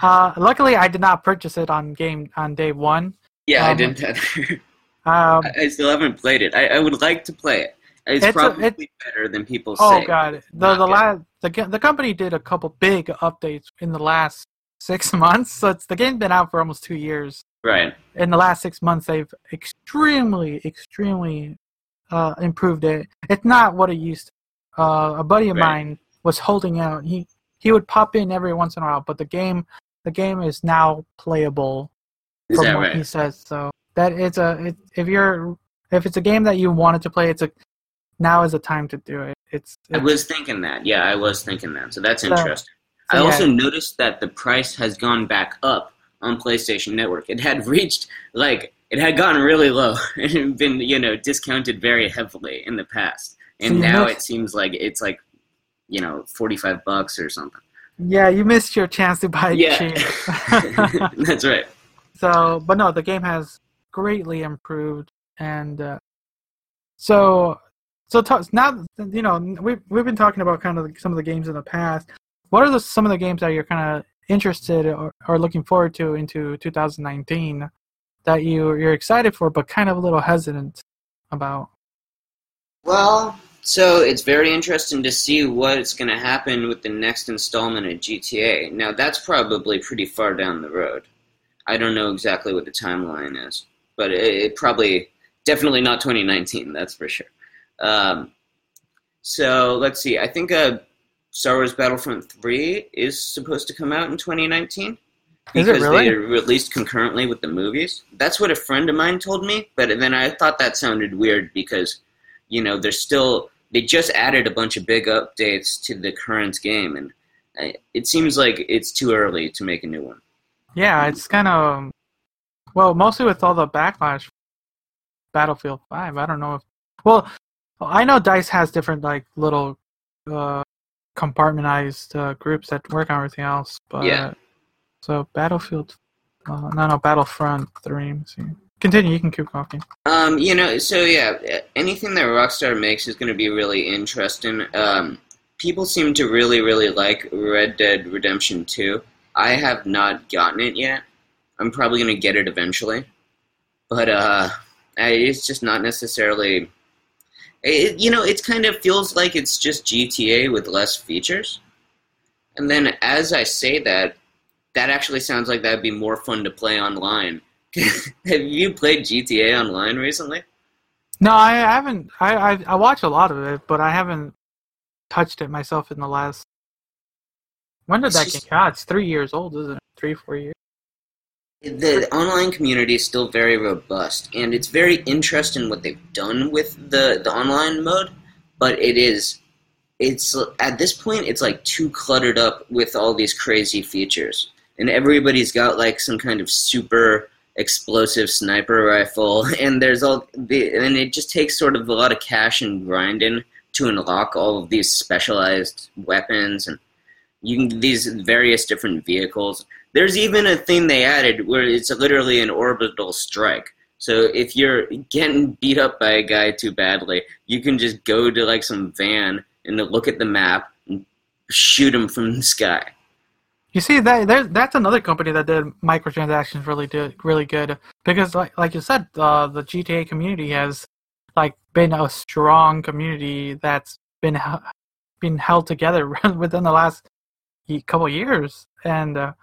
Uh, luckily, I did not purchase it on game on day one.
Yeah, I
um,
didn't. either.
Um,
I I still haven't played it. I, I would like to play it. It's,
It's a-
probably
it-
better than people
oh
say.
Oh god, the the last the the company did a couple big updates in the last six months. So it's the game's been out for almost two years.
Right.
in the last six months they've extremely extremely uh, improved it it's not what it used to uh, a buddy of
Right.
mine was holding out he he would pop in every once in a while but the game the game is now playable
Is
from
that
what he says so that it's a it, if you're if it's a game that you wanted to play it's a now is the time to do it it's,
I was thinking that. Yeah, I was thinking that. So that's
So-
interesting.
so
I
yeah.
also noticed that the price has gone back up on PlayStation Network. It had reached like it had gotten really low and been you know discounted very heavily in the past, and
So
now
missed-
it seems like it's like you know forty five bucks or something.
Yeah you missed your chance to buy it
Yeah.
cheap
that's right.
So, but no, the game has greatly improved, and uh, so so ta now you know we've we've been talking about kind of some of the games in the past. What are the some of the games that you're kind of interested or, or looking forward to into 2019 that you you're excited for, but kind of a little hesitant about?
Well, so it's very interesting to see what's going to happen with the next installment of GTA. Now that's probably pretty far down the road. I don't know exactly what the timeline is, but it, it probably definitely not 2019. That's for sure. Um, so let's see. I think uh, Star Wars Battlefront 3 is supposed to come out in 2019
Is it
because
really?
they released concurrently with the movies. That's what a friend of mine told me, but then I thought that sounded weird because you know they're still they just added a bunch of big updates to the current game, and it seems like it's too early to make a new one.
Yeah, it's kind of well, mostly with all the backlash. Battlefield Five. I don't know if well, I know Dice has different like little uh, compartmentalized uh, groups that work on everything else, but
Yeah.
so Battlefield. Uh, no, no, Battlefront Three. Continue. You can keep talking.
Um, you know, so yeah, anything that Rockstar makes is going to be really interesting. Um, people seem to really, really like Red Dead Redemption 2. I have not gotten it yet. I'm probably going to get it eventually. But, uh, it's just not necessarily. It, you know, it kind of feels like it's just GTA with less features. And then as I say that, that actually sounds like that'd be more fun to play online. Have you played GTA Online recently?
No, I haven't. I, I I watch a lot of it, but I haven't touched it myself in the last. When did
It's
that
just-
game? God, it's three years old, isn't it? Three, four years.
The online community is still very robust, and it's very interesting what they've done with the the online mode. But it is, it's at this point, it's like too cluttered up with all these crazy features, and everybody's got like some kind of super explosive sniper rifle, and there's all the, and it just takes sort of a lot of cash and grinding to unlock all of these specialized weapons and you can these various different vehicles. There's even a thing they added where it's literally an orbital strike. So if you're getting beat up by a guy too badly, you can just go to like some van and look at the map and shoot him from the sky.
You see that there, that's another company that did microtransactions really did really good because like like you said, uh, the GTA community has like been a strong community that's been been held together within the last couple years, and uh,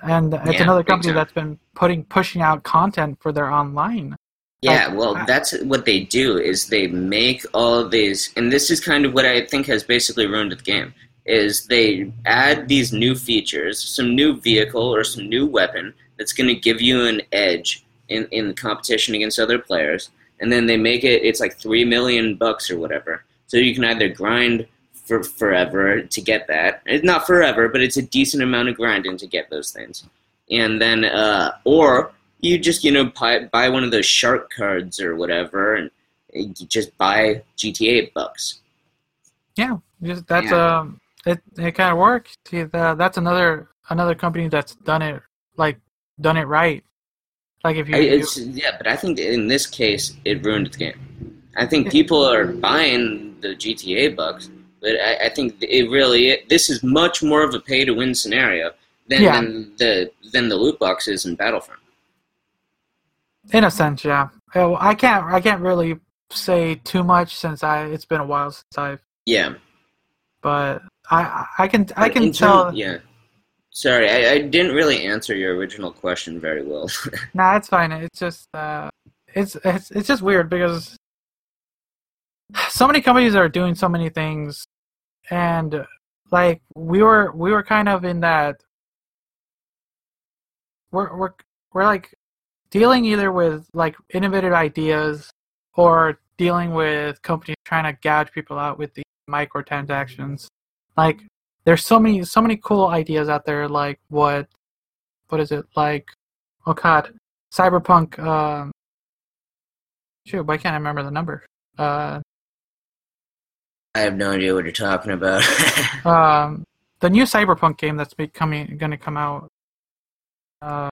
and it's
Yeah,
another company that's been putting pushing out content for their online.
Yeah, well, that's what they do is they make all of these, and this is kind of what I think has basically ruined the game. Is they add these new features, some new vehicle or some new weapon that's going to give you an edge in in the competition against other players, and then they make it it's like three million bucks or whatever. So you can either grind for forever to get that, it's not forever, but it's a decent amount of grinding to get those things, and then uh, or you just you know buy, buy one of those shark cards or whatever and you just buy gta bucks
Yeah, that's
Yeah.
um, it it kind of works. See, the, that's another another company that's done it like done it right. Like if you, you-
yeah but i think in this case it ruined the game i think people are buying the gta bucks but i, I think it really this is much more of a pay to win scenario than,
Yeah.
than the than the loot boxes in battlefront
In a sense, yeah. I can't I can't really say too much since I it's been a while since I've
yeah
but I I can I can tell
term- yeah sorry I, I didn't really answer your original question very well
Nah, it's fine. It's just uh it's it's it's just weird because so many companies are doing so many things and like we were we were kind of in that we're we're we're like dealing either with like innovative ideas or dealing with companies trying to gouge people out with the microtransactions. Like there's so many so many cool ideas out there like what what is it? Like oh god cyberpunk um shoot why can't i remember the number? Uh
i have no idea what you're talking about.
um the new cyberpunk game that's becoming going to come out uh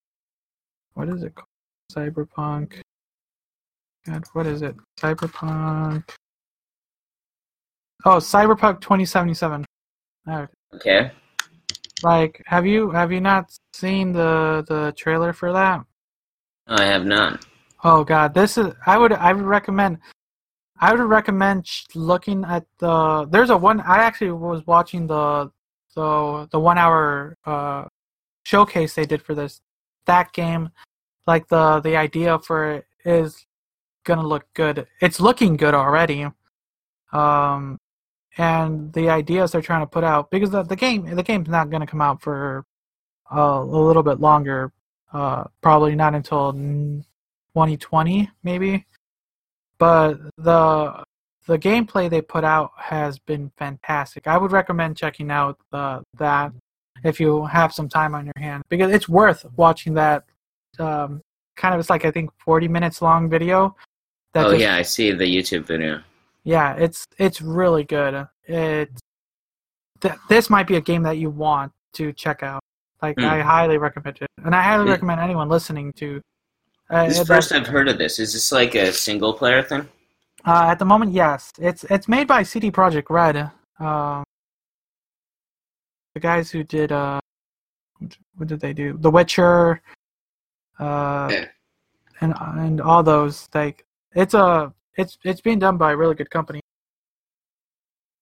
what is it called? Cyberpunk. God what is it? Cyberpunk. Oh cyberpunk 2077
okay
Like, have you have you not seen the the trailer for that?
I have not.
Oh god, this is I would I would recommend I would recommend looking at the there's a one I actually was watching the the the 1 hour uh showcase they did for this that game like the the idea for it is going to look good. It's looking good already. Um and the ideas they're trying to put out because the, the game the game's not going to come out for uh, a little bit longer uh probably not until 2020 maybe. But the the gameplay they put out has been fantastic. I would recommend checking out the, that if you have some time on your hand because it's worth watching that um, kind of it's like i think 40 minutes long video
that oh just, yeah i see the youtube video
yeah it's it's really good it's th- this might be a game that you want to check out like mm. i highly recommend it and i highly mm. recommend anyone listening to
uh, this first I've heard of this. Is this like a single player thing?
Uh, at the moment, yes. It's it's made by CD Projekt Red. Um, the guys who did uh, what did they do? The Witcher. Uh, yeah. and and all those like it's a it's it's being done by a really good company.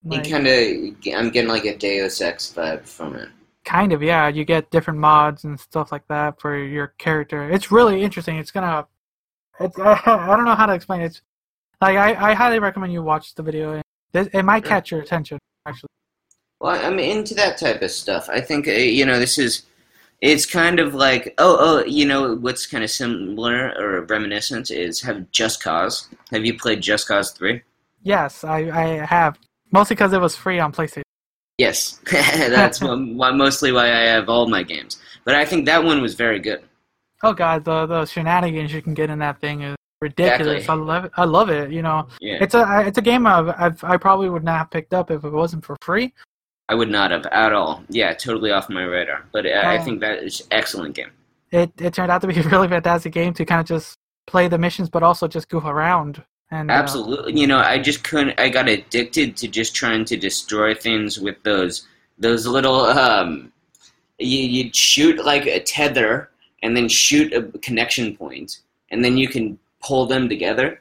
Like, kind of, I'm getting like a Deus Ex vibe from it.
Kind of, yeah. You get different mods and stuff like that for your character. It's really interesting. It's gonna. It's, I, I don't know how to explain it. It's like I, I highly recommend you watch the video. It, it might catch your attention actually.
Well, I'm into that type of stuff. I think uh, you know this is. It's kind of like oh oh you know what's kind of similar or reminiscent is have Just Cause. Have you played Just Cause three?
Yes, I I have mostly because it was free on PlayStation.
Yes, that's mostly why I have all my games. But I think that one was very good.
Oh god, the the shenanigans you can get in that thing is ridiculous. Exactly. I love it. I love it. You know, yeah. it's a it's a game I've, I've I probably would not have picked up if it wasn't for free.
I would not have at all. Yeah, totally off my radar. But I, I oh. think that is excellent game.
It it turned out to be a really fantastic game to kind of just play the missions, but also just goof around. And,
uh, Absolutely, uh, you know, I just couldn't. I got addicted to just trying to destroy things with those those little. Um, you you'd shoot like a tether and then shoot a connection point, and then you can pull them together,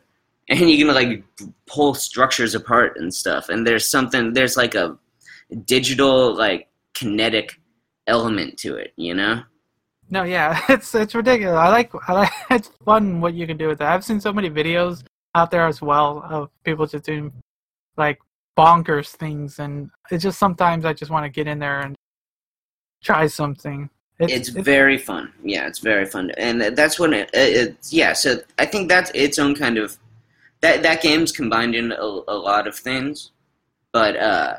and you can like pull structures apart and stuff. And there's something. There's like a digital like kinetic element to it, you know.
No, yeah, it's it's ridiculous. I like I like it's fun what you can do with that. I've seen so many videos out there as well of people just doing like bonkers things, and it's just sometimes I just want to get in there and try something.
It's, it's, it's very fun. Yeah, it's very fun, and that's when it, it's yeah. So I think that's its own kind of that that game's combined in a, a lot of things, but uh,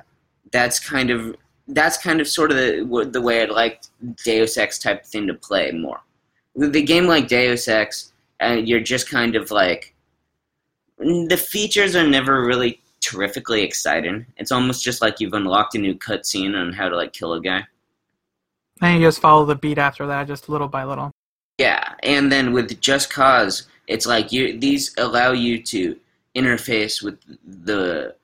that's kind of that's kind of sort of the the way I'd like Deus Ex type thing to play more. The game like Deus Ex, and uh, you're just kind of like the features are never really terrifically exciting. It's almost just like you've unlocked a new cutscene on how to like kill a guy.
And you just follow the beat after that, just little by little.
Yeah, and then with Just Cause, it's like you these allow you to interface with the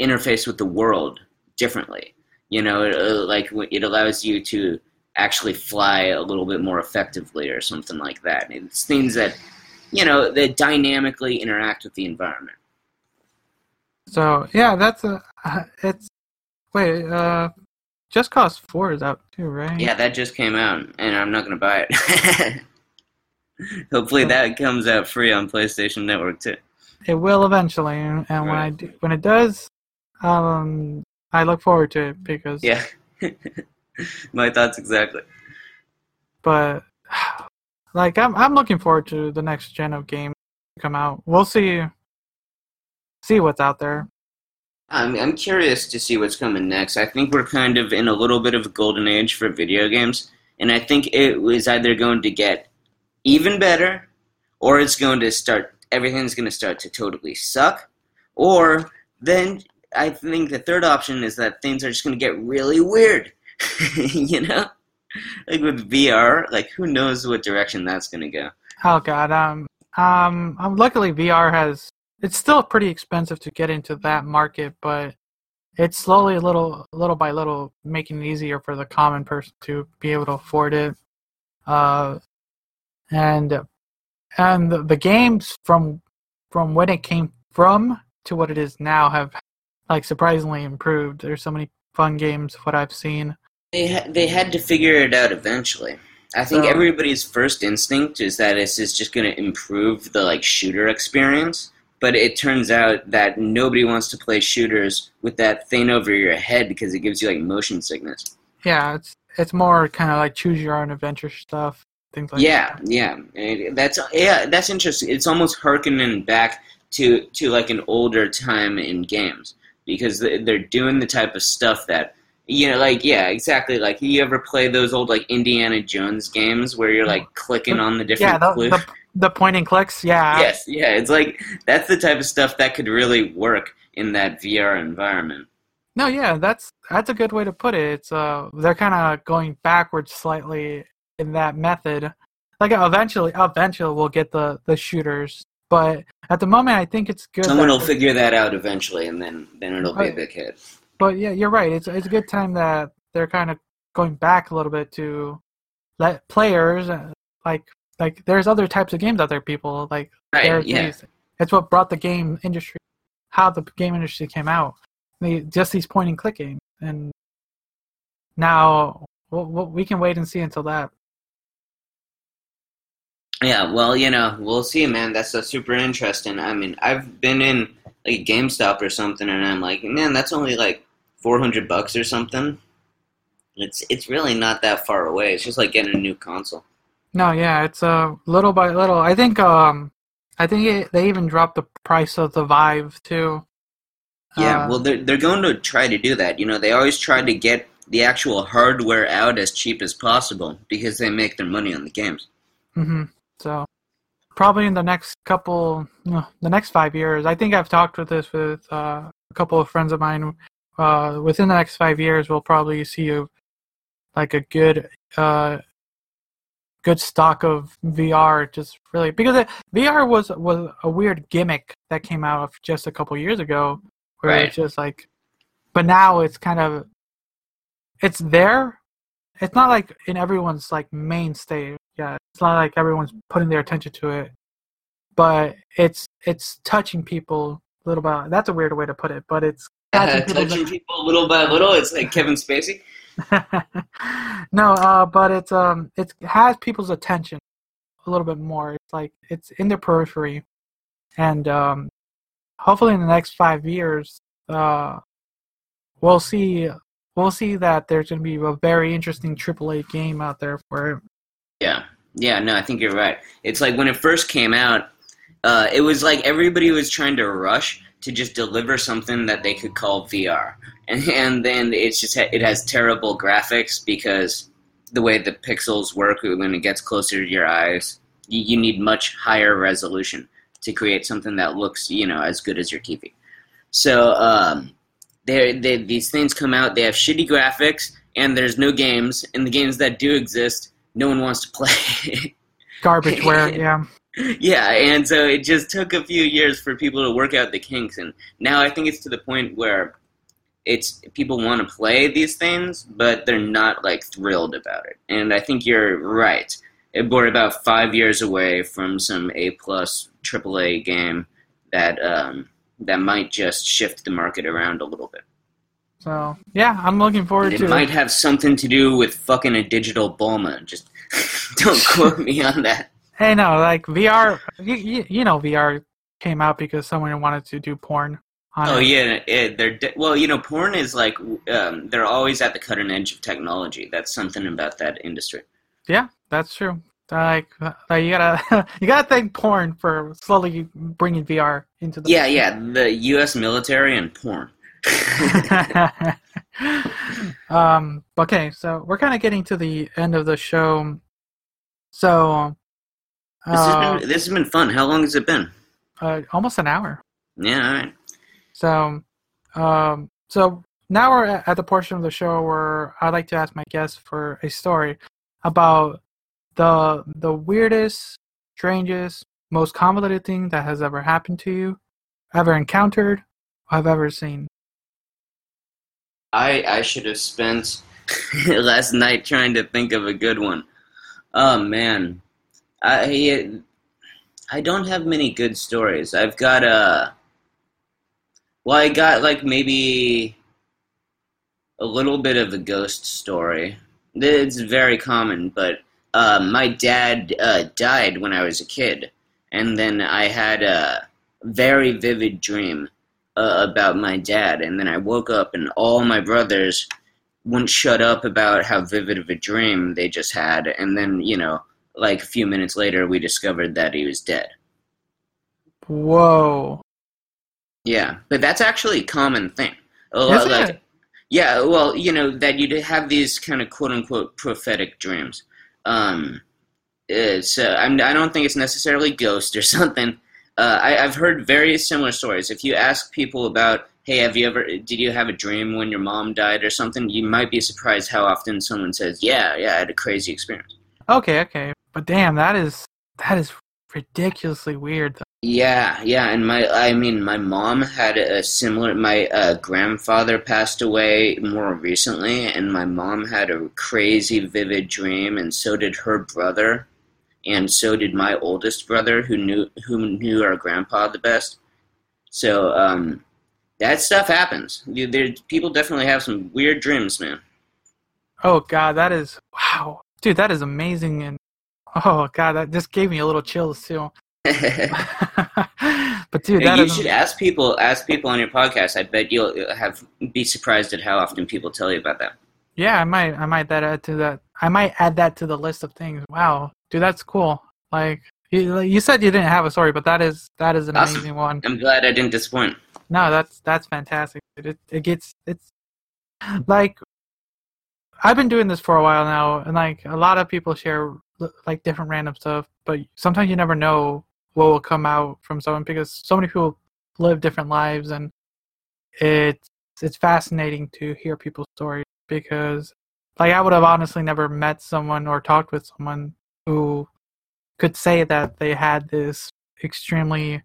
interface with the world differently. You know, it, uh, like it allows you to actually fly a little bit more effectively or something like that. It's things that you know, that dynamically interact with the environment.
So yeah, that's a uh, it's wait uh Just Cause Four is out too, right?
Yeah, that just came out, and I'm not gonna buy it. Hopefully, that comes out free on PlayStation Network too.
It will eventually, and right. when I do, when it does, um, I look forward to it because
yeah, my thoughts exactly.
But like I'm I'm looking forward to the next gen of game come out. We'll see see what's out there.
I'm I'm curious to see what's coming next. I think we're kind of in a little bit of a golden age for video games, and I think it was either going to get even better, or it's going to start. Everything's going to start to totally suck, or then I think the third option is that things are just going to get really weird. you know like with VR, like who knows what direction that's gonna go.
Oh god, um, um, um, luckily VR has. It's still pretty expensive to get into that market, but it's slowly, little, little by little, making it easier for the common person to be able to afford it. Uh, and and the, the games from from when it came from to what it is now have like surprisingly improved. There's so many fun games. What I've seen.
They ha- they had to figure it out eventually. I think
So-
everybody's first instinct is that this is just going to improve the like shooter experience, but it turns out that nobody wants to play shooters with that thing over your head because it gives you like motion sickness.
Yeah, it's it's more kind of like choose your own adventure stuff, things like
yeah,
that.
yeah, And that's yeah, that's interesting. It's almost harkening back to to like an older time in games because they- they're doing the type of stuff that you know, like yeah, exactly. Like you ever play those old like Indiana Jones games where you're like clicking on the
Yeah,
different
the,
clues?
the the point and clicks. Yeah,
Yes, yeah, it's like that's the type of stuff that could really work in that VR environment.
No, yeah, that's that's a good way to put it. It's uh, they're kind of going backwards slightly in that method. Like eventually, eventually we'll get the the shooters, but at the moment, I think it's good.
Someone will figure that out eventually, and then then it'll be a big hit.
But yeah, you're right. It's it's a good time that they're kind of going back a little bit to let players uh, like like there's other types of games out there. People like
Right? Yeah.
these- It's what brought the game industry, how the game industry came out. They, just these point and click games, and now we'll, we'll, we can wait and see until that.
Yeah, well, you know, we'll see, man. That's uh, super interesting. I mean, I've been in like GameStop or something, and I'm like, man, that's only like four hundred bucks or something. It's it's really not that far away. It's just like getting a new console.
No, yeah, it's uh, little by little. I think um, I think it, they even dropped the price of the Vive too.
Yeah,
Uh,
well, they're they're going to try to do that. You know, they always try to get the actual hardware out as cheap as possible because they make their money on the games.
hmm So probably in the next couple, the next five years. I think I've talked with this with uh, a couple of friends of mine. Uh, within the next five years, we'll probably see a, like a good, uh, good stock of VR. Just really because it, VR was was a weird gimmick that came out of just a couple years ago, where
Right.
it's just like, but now it's kind of, it's there. It's not like in everyone's like mainstay. Yeah, it's not like everyone's putting their attention to it, but it's it's touching people little by. That's a weird way to put it, but it's touching people
touching people little by little. It's like Kevin Spacey.
no, uh, but it's um, it has people's attention a little bit more. It's like it's in the periphery, and um, hopefully in the next five years, uh, we'll see we'll see that there's going to be a very interesting AAA game out there for it.
Yeah, yeah, no, I think you're right. It's like when it first came out, uh, it was like everybody was trying to rush to just deliver something that they could call VR, and and then it's just it has terrible graphics because the way the pixels work when it gets closer to your eyes, you, you need much higher resolution to create something that looks you know as good as your TV. So um, they they these things come out, they have shitty graphics, and there's no games, and the games that do exist no one wants to play.
Garbageware, yeah.
yeah, and so it just took a few years for people to work out the kinks, and now I think it's to the point where it's people want to play these things, but they're not like thrilled about it. And I think you're right. It, we're about five years away from some A plus AAA game that um, that might just shift the market around a little bit.
So yeah, I'm looking forward to
It
to
might have something to do with fucking a digital Bulma. Just don't quote me on that.
Hey, no, like VR. You, you, you know, VR came out because someone wanted to do porn. On
Oh
it.
yeah, it, they're well. You know, porn is like um, they're always at the cutting edge of technology. That's something about that industry.
Yeah, that's true. Like, like you gotta you gotta thank porn for slowly bringing VR into the.
Yeah, yeah. The U.S. military and porn.
um. Okay, so we're kind of getting to the end of the show. So,
This has,
uh,
been, this has been fun. How long has it been?
uh, almost an hour.
Yeah, all right.
So, um, so now we're at at the portion of the show where I'd like to ask my guests for a story about the the weirdest, strangest, most convoluted thing that has ever happened to you, ever encountered, or have ever seen.
I I should have spent last night trying to think of a good one. Oh man, I I don't have many good stories. I've got a well, I got like maybe a little bit of a ghost story. It's very common, but uh, my dad uh, died when I was a kid, and then I had a very vivid dream uh, about my dad, and then I woke up and all my brothers wouldn't shut up about how vivid of a dream they just had, and then you know, like a few minutes later, we discovered that he was dead.
Whoa.
Yeah, but that's actually a common thing. A lot- like,
it?
yeah, well, you know that you'd have these kind of quote unquote prophetic dreams. Um, uh, I'm, I don't think it's necessarily ghost or something. Uh, I, I've heard very similar stories. If you ask people about, hey, have you ever, did you have a dream when your mom died or something? You might be surprised how often someone says, yeah, yeah, I had a crazy experience.
Okay, okay. But damn, that is that is ridiculously weird. Though.
Yeah, yeah, and my I mean my mom had a similar my uh, grandfather passed away more recently and my mom had a crazy vivid dream and so did her brother and so did my oldest brother who knew who knew our grandpa the best. So um that stuff happens. There people definitely have some weird dreams, man.
Oh god, that is wow, dude, that is amazing. And oh god, that just gave me a little chills too. but dude, that
you should ask people ask people on your podcast. I bet you'll have be surprised at how often people tell you about that.
yeah, I might, I might that add to that. I might add that to the list of things. Wow, dude, that's cool. Like you, you said, you didn't have a story, but that is that is an
Awesome.
amazing one.
I'm glad I didn't disappoint.
No, that's that's fantastic. It it gets it's like I've been doing this for a while now, and like a lot of people share like different random stuff, but sometimes you never know what will come out from someone because so many people live different lives, and it's it's fascinating to hear people's stories because like I would have honestly never met someone or talked with someone who could say that they had this extremely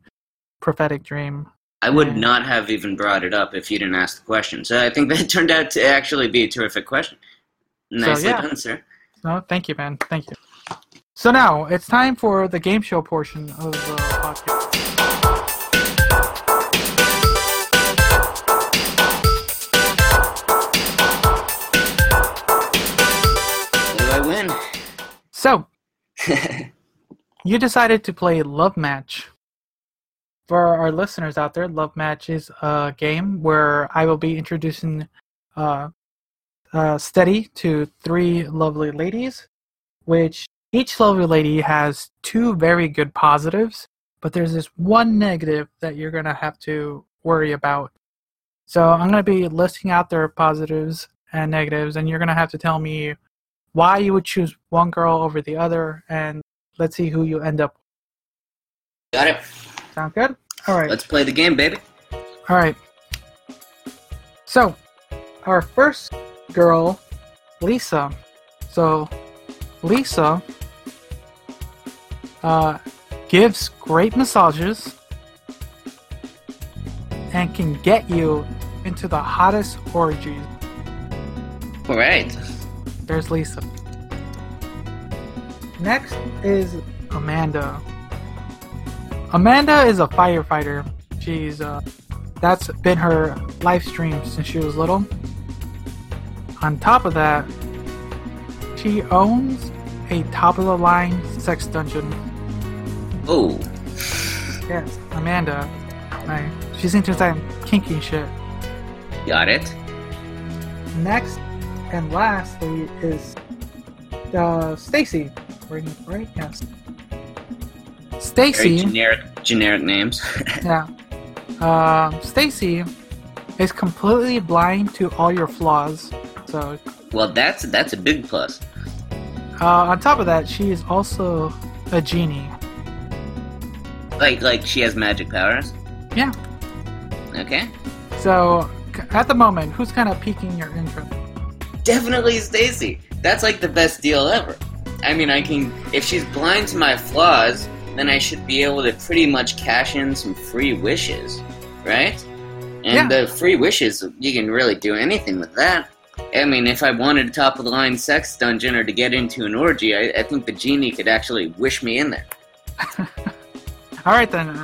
prophetic dream
I would
Yeah.
not have even brought it up if you didn't ask the question. So I think that turned out to actually be a terrific question. Nicely
yeah.
done, sir.
No, thank you, man. Thank you. So now it's time for the game show portion of the podcast.
Do I win?
So you decided to play Love Match. For our listeners out there, Love Match is a game where I will be introducing uh, uh, Steady to three lovely ladies, which each lovely lady has two very good positives, but there's this one negative that you're going to have to worry about. So I'm going to be listing out their positives and negatives, and you're going to have to tell me why you would choose one girl over the other, and let's see who you end up.
Got it.
Sound good? All right.
Let's play the game, baby.
All right. So, our first girl, Lisa. So, Lisa uh, gives great massages and can get you into the hottest orgies.
All right.
There's Lisa. Next is Amanda. Amanda is a firefighter. She's uh, that's been her life stream since she was little. On top of that, she owns a top of the line sex dungeon.
Oh,
Yes, Amanda. Like, she's into that kinky shit.
got it.
Next and lastly is uh, Stacy. Right, right? Yes. Stacy.
generic, generic names.
Yeah. Um, Stacy is completely blind to all your flaws. So,
well, that's that's a big plus.
uh, on top of that, she is also a genie.
Like like she has magic powers.
Yeah.
Okay.
So, at the moment, who's kind of piquing your interest?
Definitely Stacy. That's like the best deal ever. I mean, I can if she's blind to my flaws, then I should be able to pretty much cash in some free wishes, right? And
Yeah.
the free wishes, you can really do anything with that. I mean, if I wanted a top of the line sex dungeon or to get into an orgy, I, I think the genie could actually wish me in there.
All right then.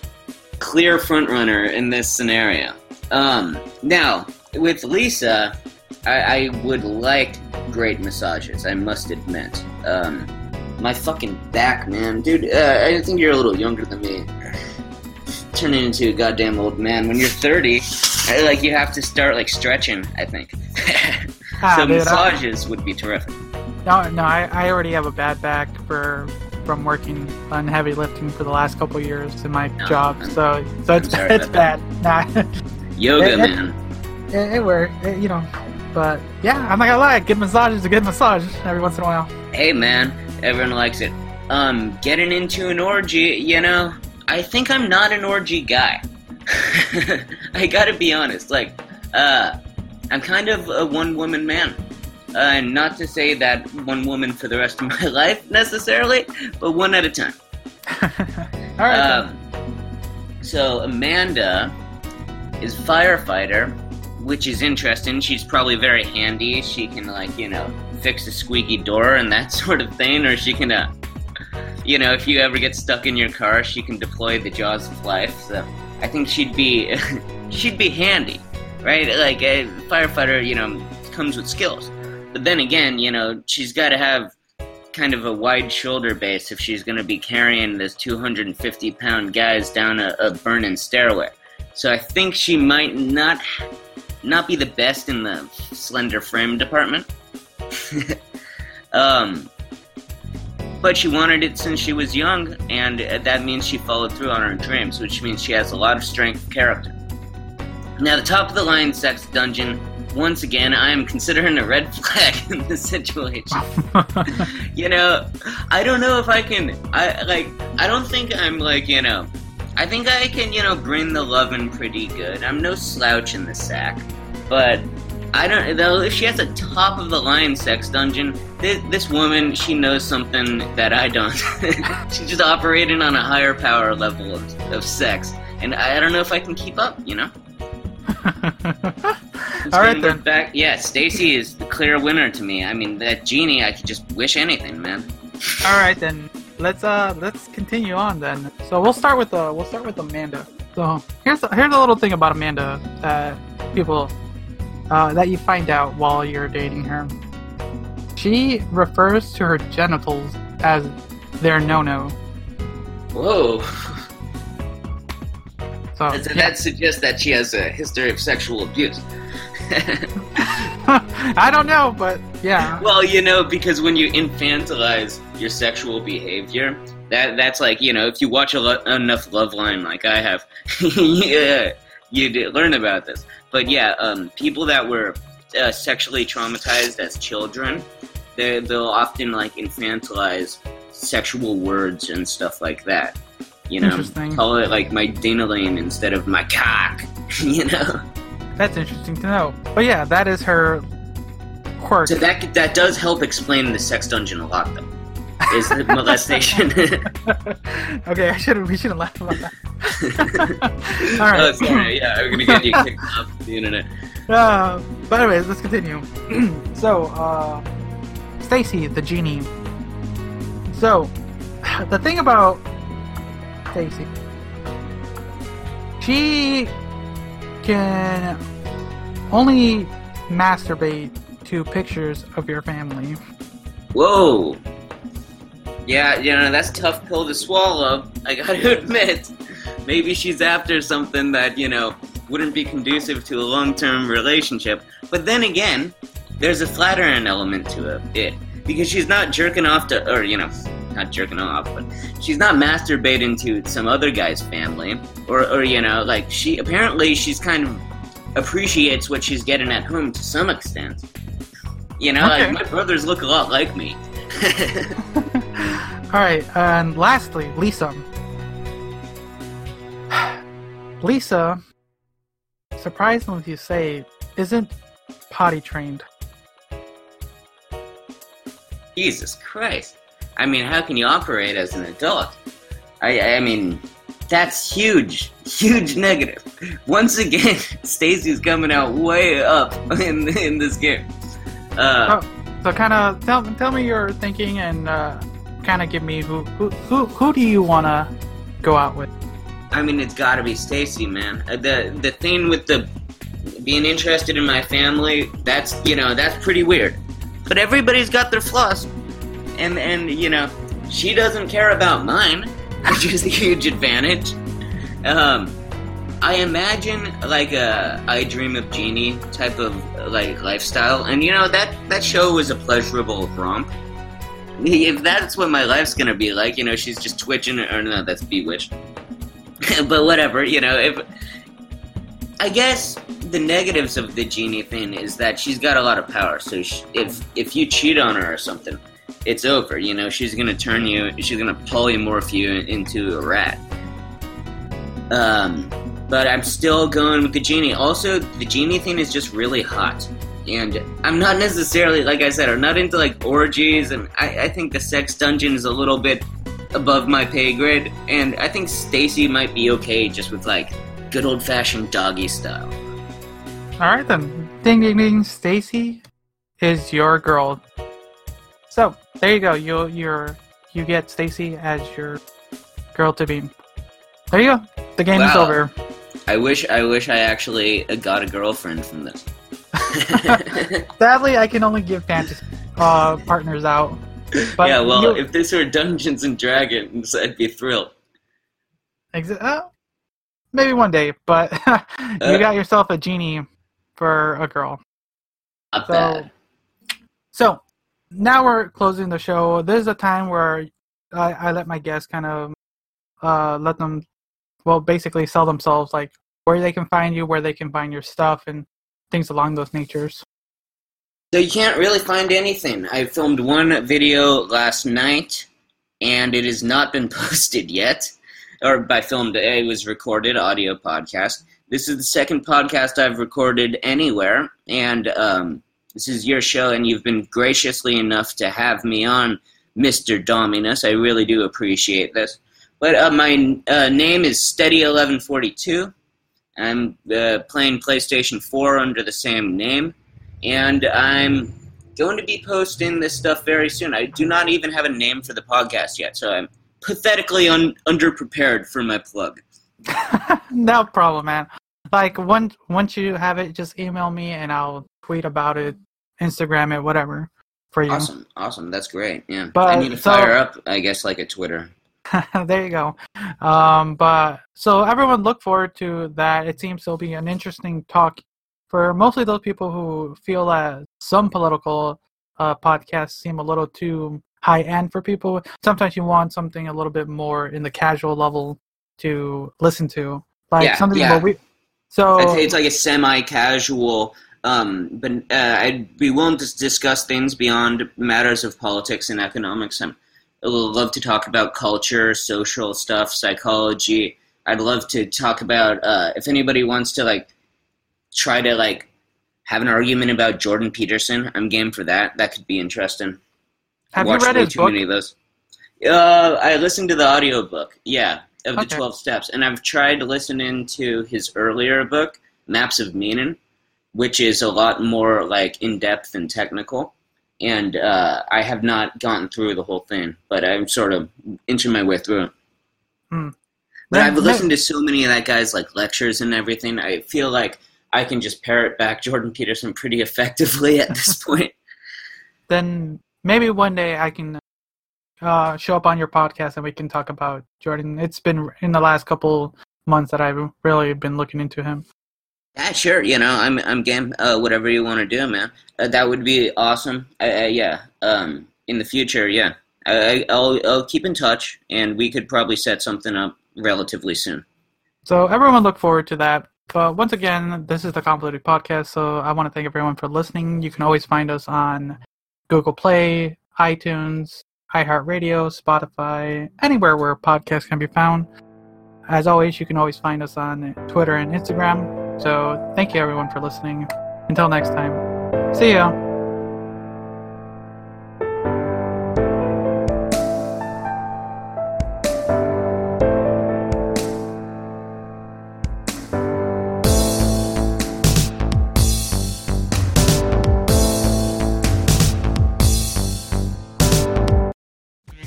Clear front runner in this scenario. Um, now with Lisa, I, I would like great massages. I must admit. Um, my fucking back, man, dude. Uh, I think you're a little younger than me. Turning into a goddamn old man when you're 30. I, like you have to start like stretching. I think.
Ah,
so
dude, I-
massages would be terrific.
No, no, I, I already have a bad back for from working on heavy lifting for the last couple years in my
No,
job.
I'm-
so so it's it's bad. Nah,
Yoga,
It-
man.
it, it worked, it- you know. But yeah, I'm not gonna lie, good massage is a good massage every once in a while.
Hey, man, everyone likes it. Um, getting into an orgy, you know, I think I'm not an orgy guy. I gotta be honest. Like, uh, I'm kind of a one woman man. Uh, and not to say that one woman for the rest of my life necessarily, but one at a time.
All right.
Um, so Amanda is firefighter, which is interesting. She's probably very handy. She can like you know fix a squeaky door and that sort of thing, or she can, uh, you know, if you ever get stuck in your car, she can deploy the jaws of life. So I think she'd be she'd be handy, right? Like a firefighter, you know, comes with skills. But then again, you know, she's got to have kind of a wide shoulder base if she's going to be carrying this 250 pound guys down a, a burning stairway. So I think she might not not be the best in the slender frame department. um, but she wanted it since she was young, and that means she followed through on her dreams, which means she has a lot of strength character. Now, the top of the line sex dungeon. Once again, I am considering a red flag in this situation you know, I don't know if I can. I like. I don't think I'm like you know. I think I can you know bring the lovin' pretty good. I'm no slouch in the sack, but I don't. Though if she has a top of the line sex dungeon, this, this woman she knows something that I don't. She's just operating on a higher power level of, of sex, and I, I don't know if I can keep up. You know.
All right then.
Back, yeah, Stacy is the clear winner to me. I mean, that genie, I could just wish anything, man.
All right then. Let's uh let's continue on then. So we'll start with uh we'll start with Amanda. So here's a, here's a little thing about Amanda that people uh, that you find out while you're dating her. She refers to her genitals as their no-no.
Whoa.
So
That,
yeah.
that suggests that she has a history of sexual abuse.
I don't know, but yeah.
well, you know, because when you infantilize your sexual behavior, that that's like, you know, if you watch a lo- enough Loveline like I have, yeah, you'd learn about this. But yeah, um, people that were uh, sexually traumatized as children, they they'll often like infantilize sexual words and stuff like that. You know,
Interesting.
call it like my dinaline instead of my cock. You know,
That's interesting to know. But yeah, that is her quirk.
so that that does help explain the sex dungeon a lot, though. Is the molestation?
okay, I should we should have laughed about that. All right.
Oh, sorry. Yeah, I'm gonna get you kicked off the internet.
Uh, but anyways, let's continue. so, uh, Stacy, the genie. So, the thing about Stacy, she can only masturbate to pictures of your family.
Whoa. Yeah, you know that's tough pill to swallow. I gotta admit. Maybe she's after something that you know wouldn't be conducive to a long-term relationship. But then again, there's a flattering element to it because she's not jerking off to, or you know, not jerking off, but she's not masturbating to some other guy's family, or or you know, like she apparently she's kind of appreciates what she's getting at home to some extent. You know,
Okay.
like my brothers look a lot like me.
All right, and lastly, Lisa. Lisa, surprisingly you say, isn't potty trained.
Jesus Christ. I mean, how can you operate as an adult? I, I mean, That's huge, huge negative. Once again, Stacy's coming out way up in in this game. Uh,
Oh, so kind of tell tell me your thinking and uh, kind of give me who who who, who do you want to go out with?
I mean, it's got to be Stacy, man. Uh, The the thing with the being interested in my family, that's you know that's pretty weird. But everybody's got their flaws, and and you know she doesn't care about mine, which is a huge advantage. Um, I imagine like a I Dream of Jeannie type of like lifestyle, and you know that that show was a pleasurable romp. If that's what my life's gonna be like, you know, she's just twitching, or no, that's Bewitched. but whatever, you know, if I guess the negatives of the genie thing is that she's got a lot of power. So sh if if you cheat on her or something, it's over. You know, she's gonna turn you, she's gonna polymorph you into a rat. Um, but I'm still going with the genie. Also, the genie thing is just really hot. And I'm not necessarily, like I said, I'm not into like orgies, and I, I think the sex dungeon is a little bit above my pay grade. And I think Stacy might be okay just with like good old fashioned doggy style.
All right then. Ding ding ding. Stacy is your girl. So there you go. You you're you get Stacy as your girl to be. There you go. The game is over.
I wish, I wish I actually got a girlfriend from this.
Sadly, I can only give fantasy uh, partners out. But
yeah, well,
you-
if this were Dungeons and Dragons, I'd be thrilled.
Uh, maybe one day, but you got yourself a genie for a girl.
Not
So,
bad.
so now we're closing the show. This is a time where I, I let my guests kind of uh, let them, well, basically sell themselves, like where they can find you, where they can find your stuff, and things along those natures.
So you can't really find anything. I filmed one video last night, and it has not been posted yet. Or by filmed, it was recorded audio podcast. This is the second podcast I've recorded anywhere, and um, this is your show, and you've been graciously enough to have me on, Mr. Dominus. I really do appreciate this. But uh, my uh, name is Steady1142. I'm uh, playing PlayStation 4 under the same name and I'm going to be posting this stuff very soon. I do not even have a name for the podcast yet, so I'm pathetically un- underprepared for my plug.
no problem, man. Like once once you have it, just email me and I'll tweet about it, Instagram it, whatever for you.
Awesome, awesome, that's great. Yeah,
But,
I need to
so-
fire up, I guess, like a Twitter.
there you go. Um, but so everyone look forward to that. It seems to be an interesting talk for mostly those people who feel that some political uh, podcasts seem a little too high end for people. Sometimes you want something a little bit more in the casual level to listen to, like
Yeah,
something
yeah.
we. So
it's like a semi-casual, um, but uh, I'd be willing to discuss things beyond matters of politics and economics. I'm, I would love to talk about culture, social stuff, psychology. I'd love to talk about uh, if anybody wants to like try to like have an argument about Jordan Peterson. I'm game for that. That could be interesting.
have you
Watched
read
way
his
too
book?
many of those. Uh, I listened to the audiobook, yeah, of the
Okay.
12 steps. And I've tried to listening to his earlier book, Maps of Meaning, which is a lot more like in depth and technical. And uh, I have not gotten through the whole thing, but I'm sort of inching my way through it.
Hmm.
But I've listened to so many of that guy's like lectures and everything. I feel like I can just parrot back Jordan Peterson pretty effectively at this point.
then maybe one day I can uh, show up on your podcast and we can talk about Jordan. It's been in the last couple months that I've really been looking into him.
Yeah, sure. You know, I'm I'm game. Uh, whatever you want to do, man. Uh, that would be awesome. Uh, yeah. Um, in the future, yeah. I- I'll I'll keep in touch, and we could probably set something up relatively soon.
So everyone look forward to that. But once again, this is the Convoluted Podcast, so I want to thank everyone for listening. You can always find us on Google Play, iTunes, iHeartRadio, Spotify, anywhere where podcasts can be found. As always, you can always find us on Twitter and Instagram. So thank you everyone for listening. Until next time, see ya.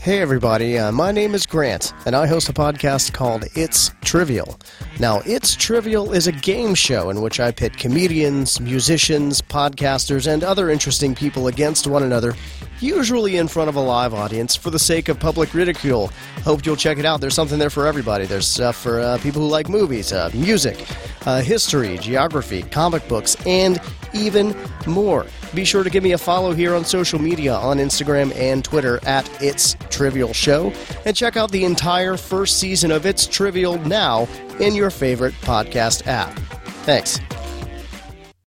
Hey, everybody. Uh, my name is Grant, and I host a podcast called It's Trivial. Now, It's Trivial is a game show in which I pit comedians, musicians, podcasters, and other interesting people against one another, usually in front of a live audience for the sake of public ridicule. Hope you'll check it out. There's something there for everybody. There's stuff for uh, people who like movies, uh, music, uh, history, geography, comic books, and even more. Be sure to give me a follow here on social media on Instagram and Twitter at It's Trivial Show, and check out the entire first season of It's Trivial now in your favorite podcast app. Thanks.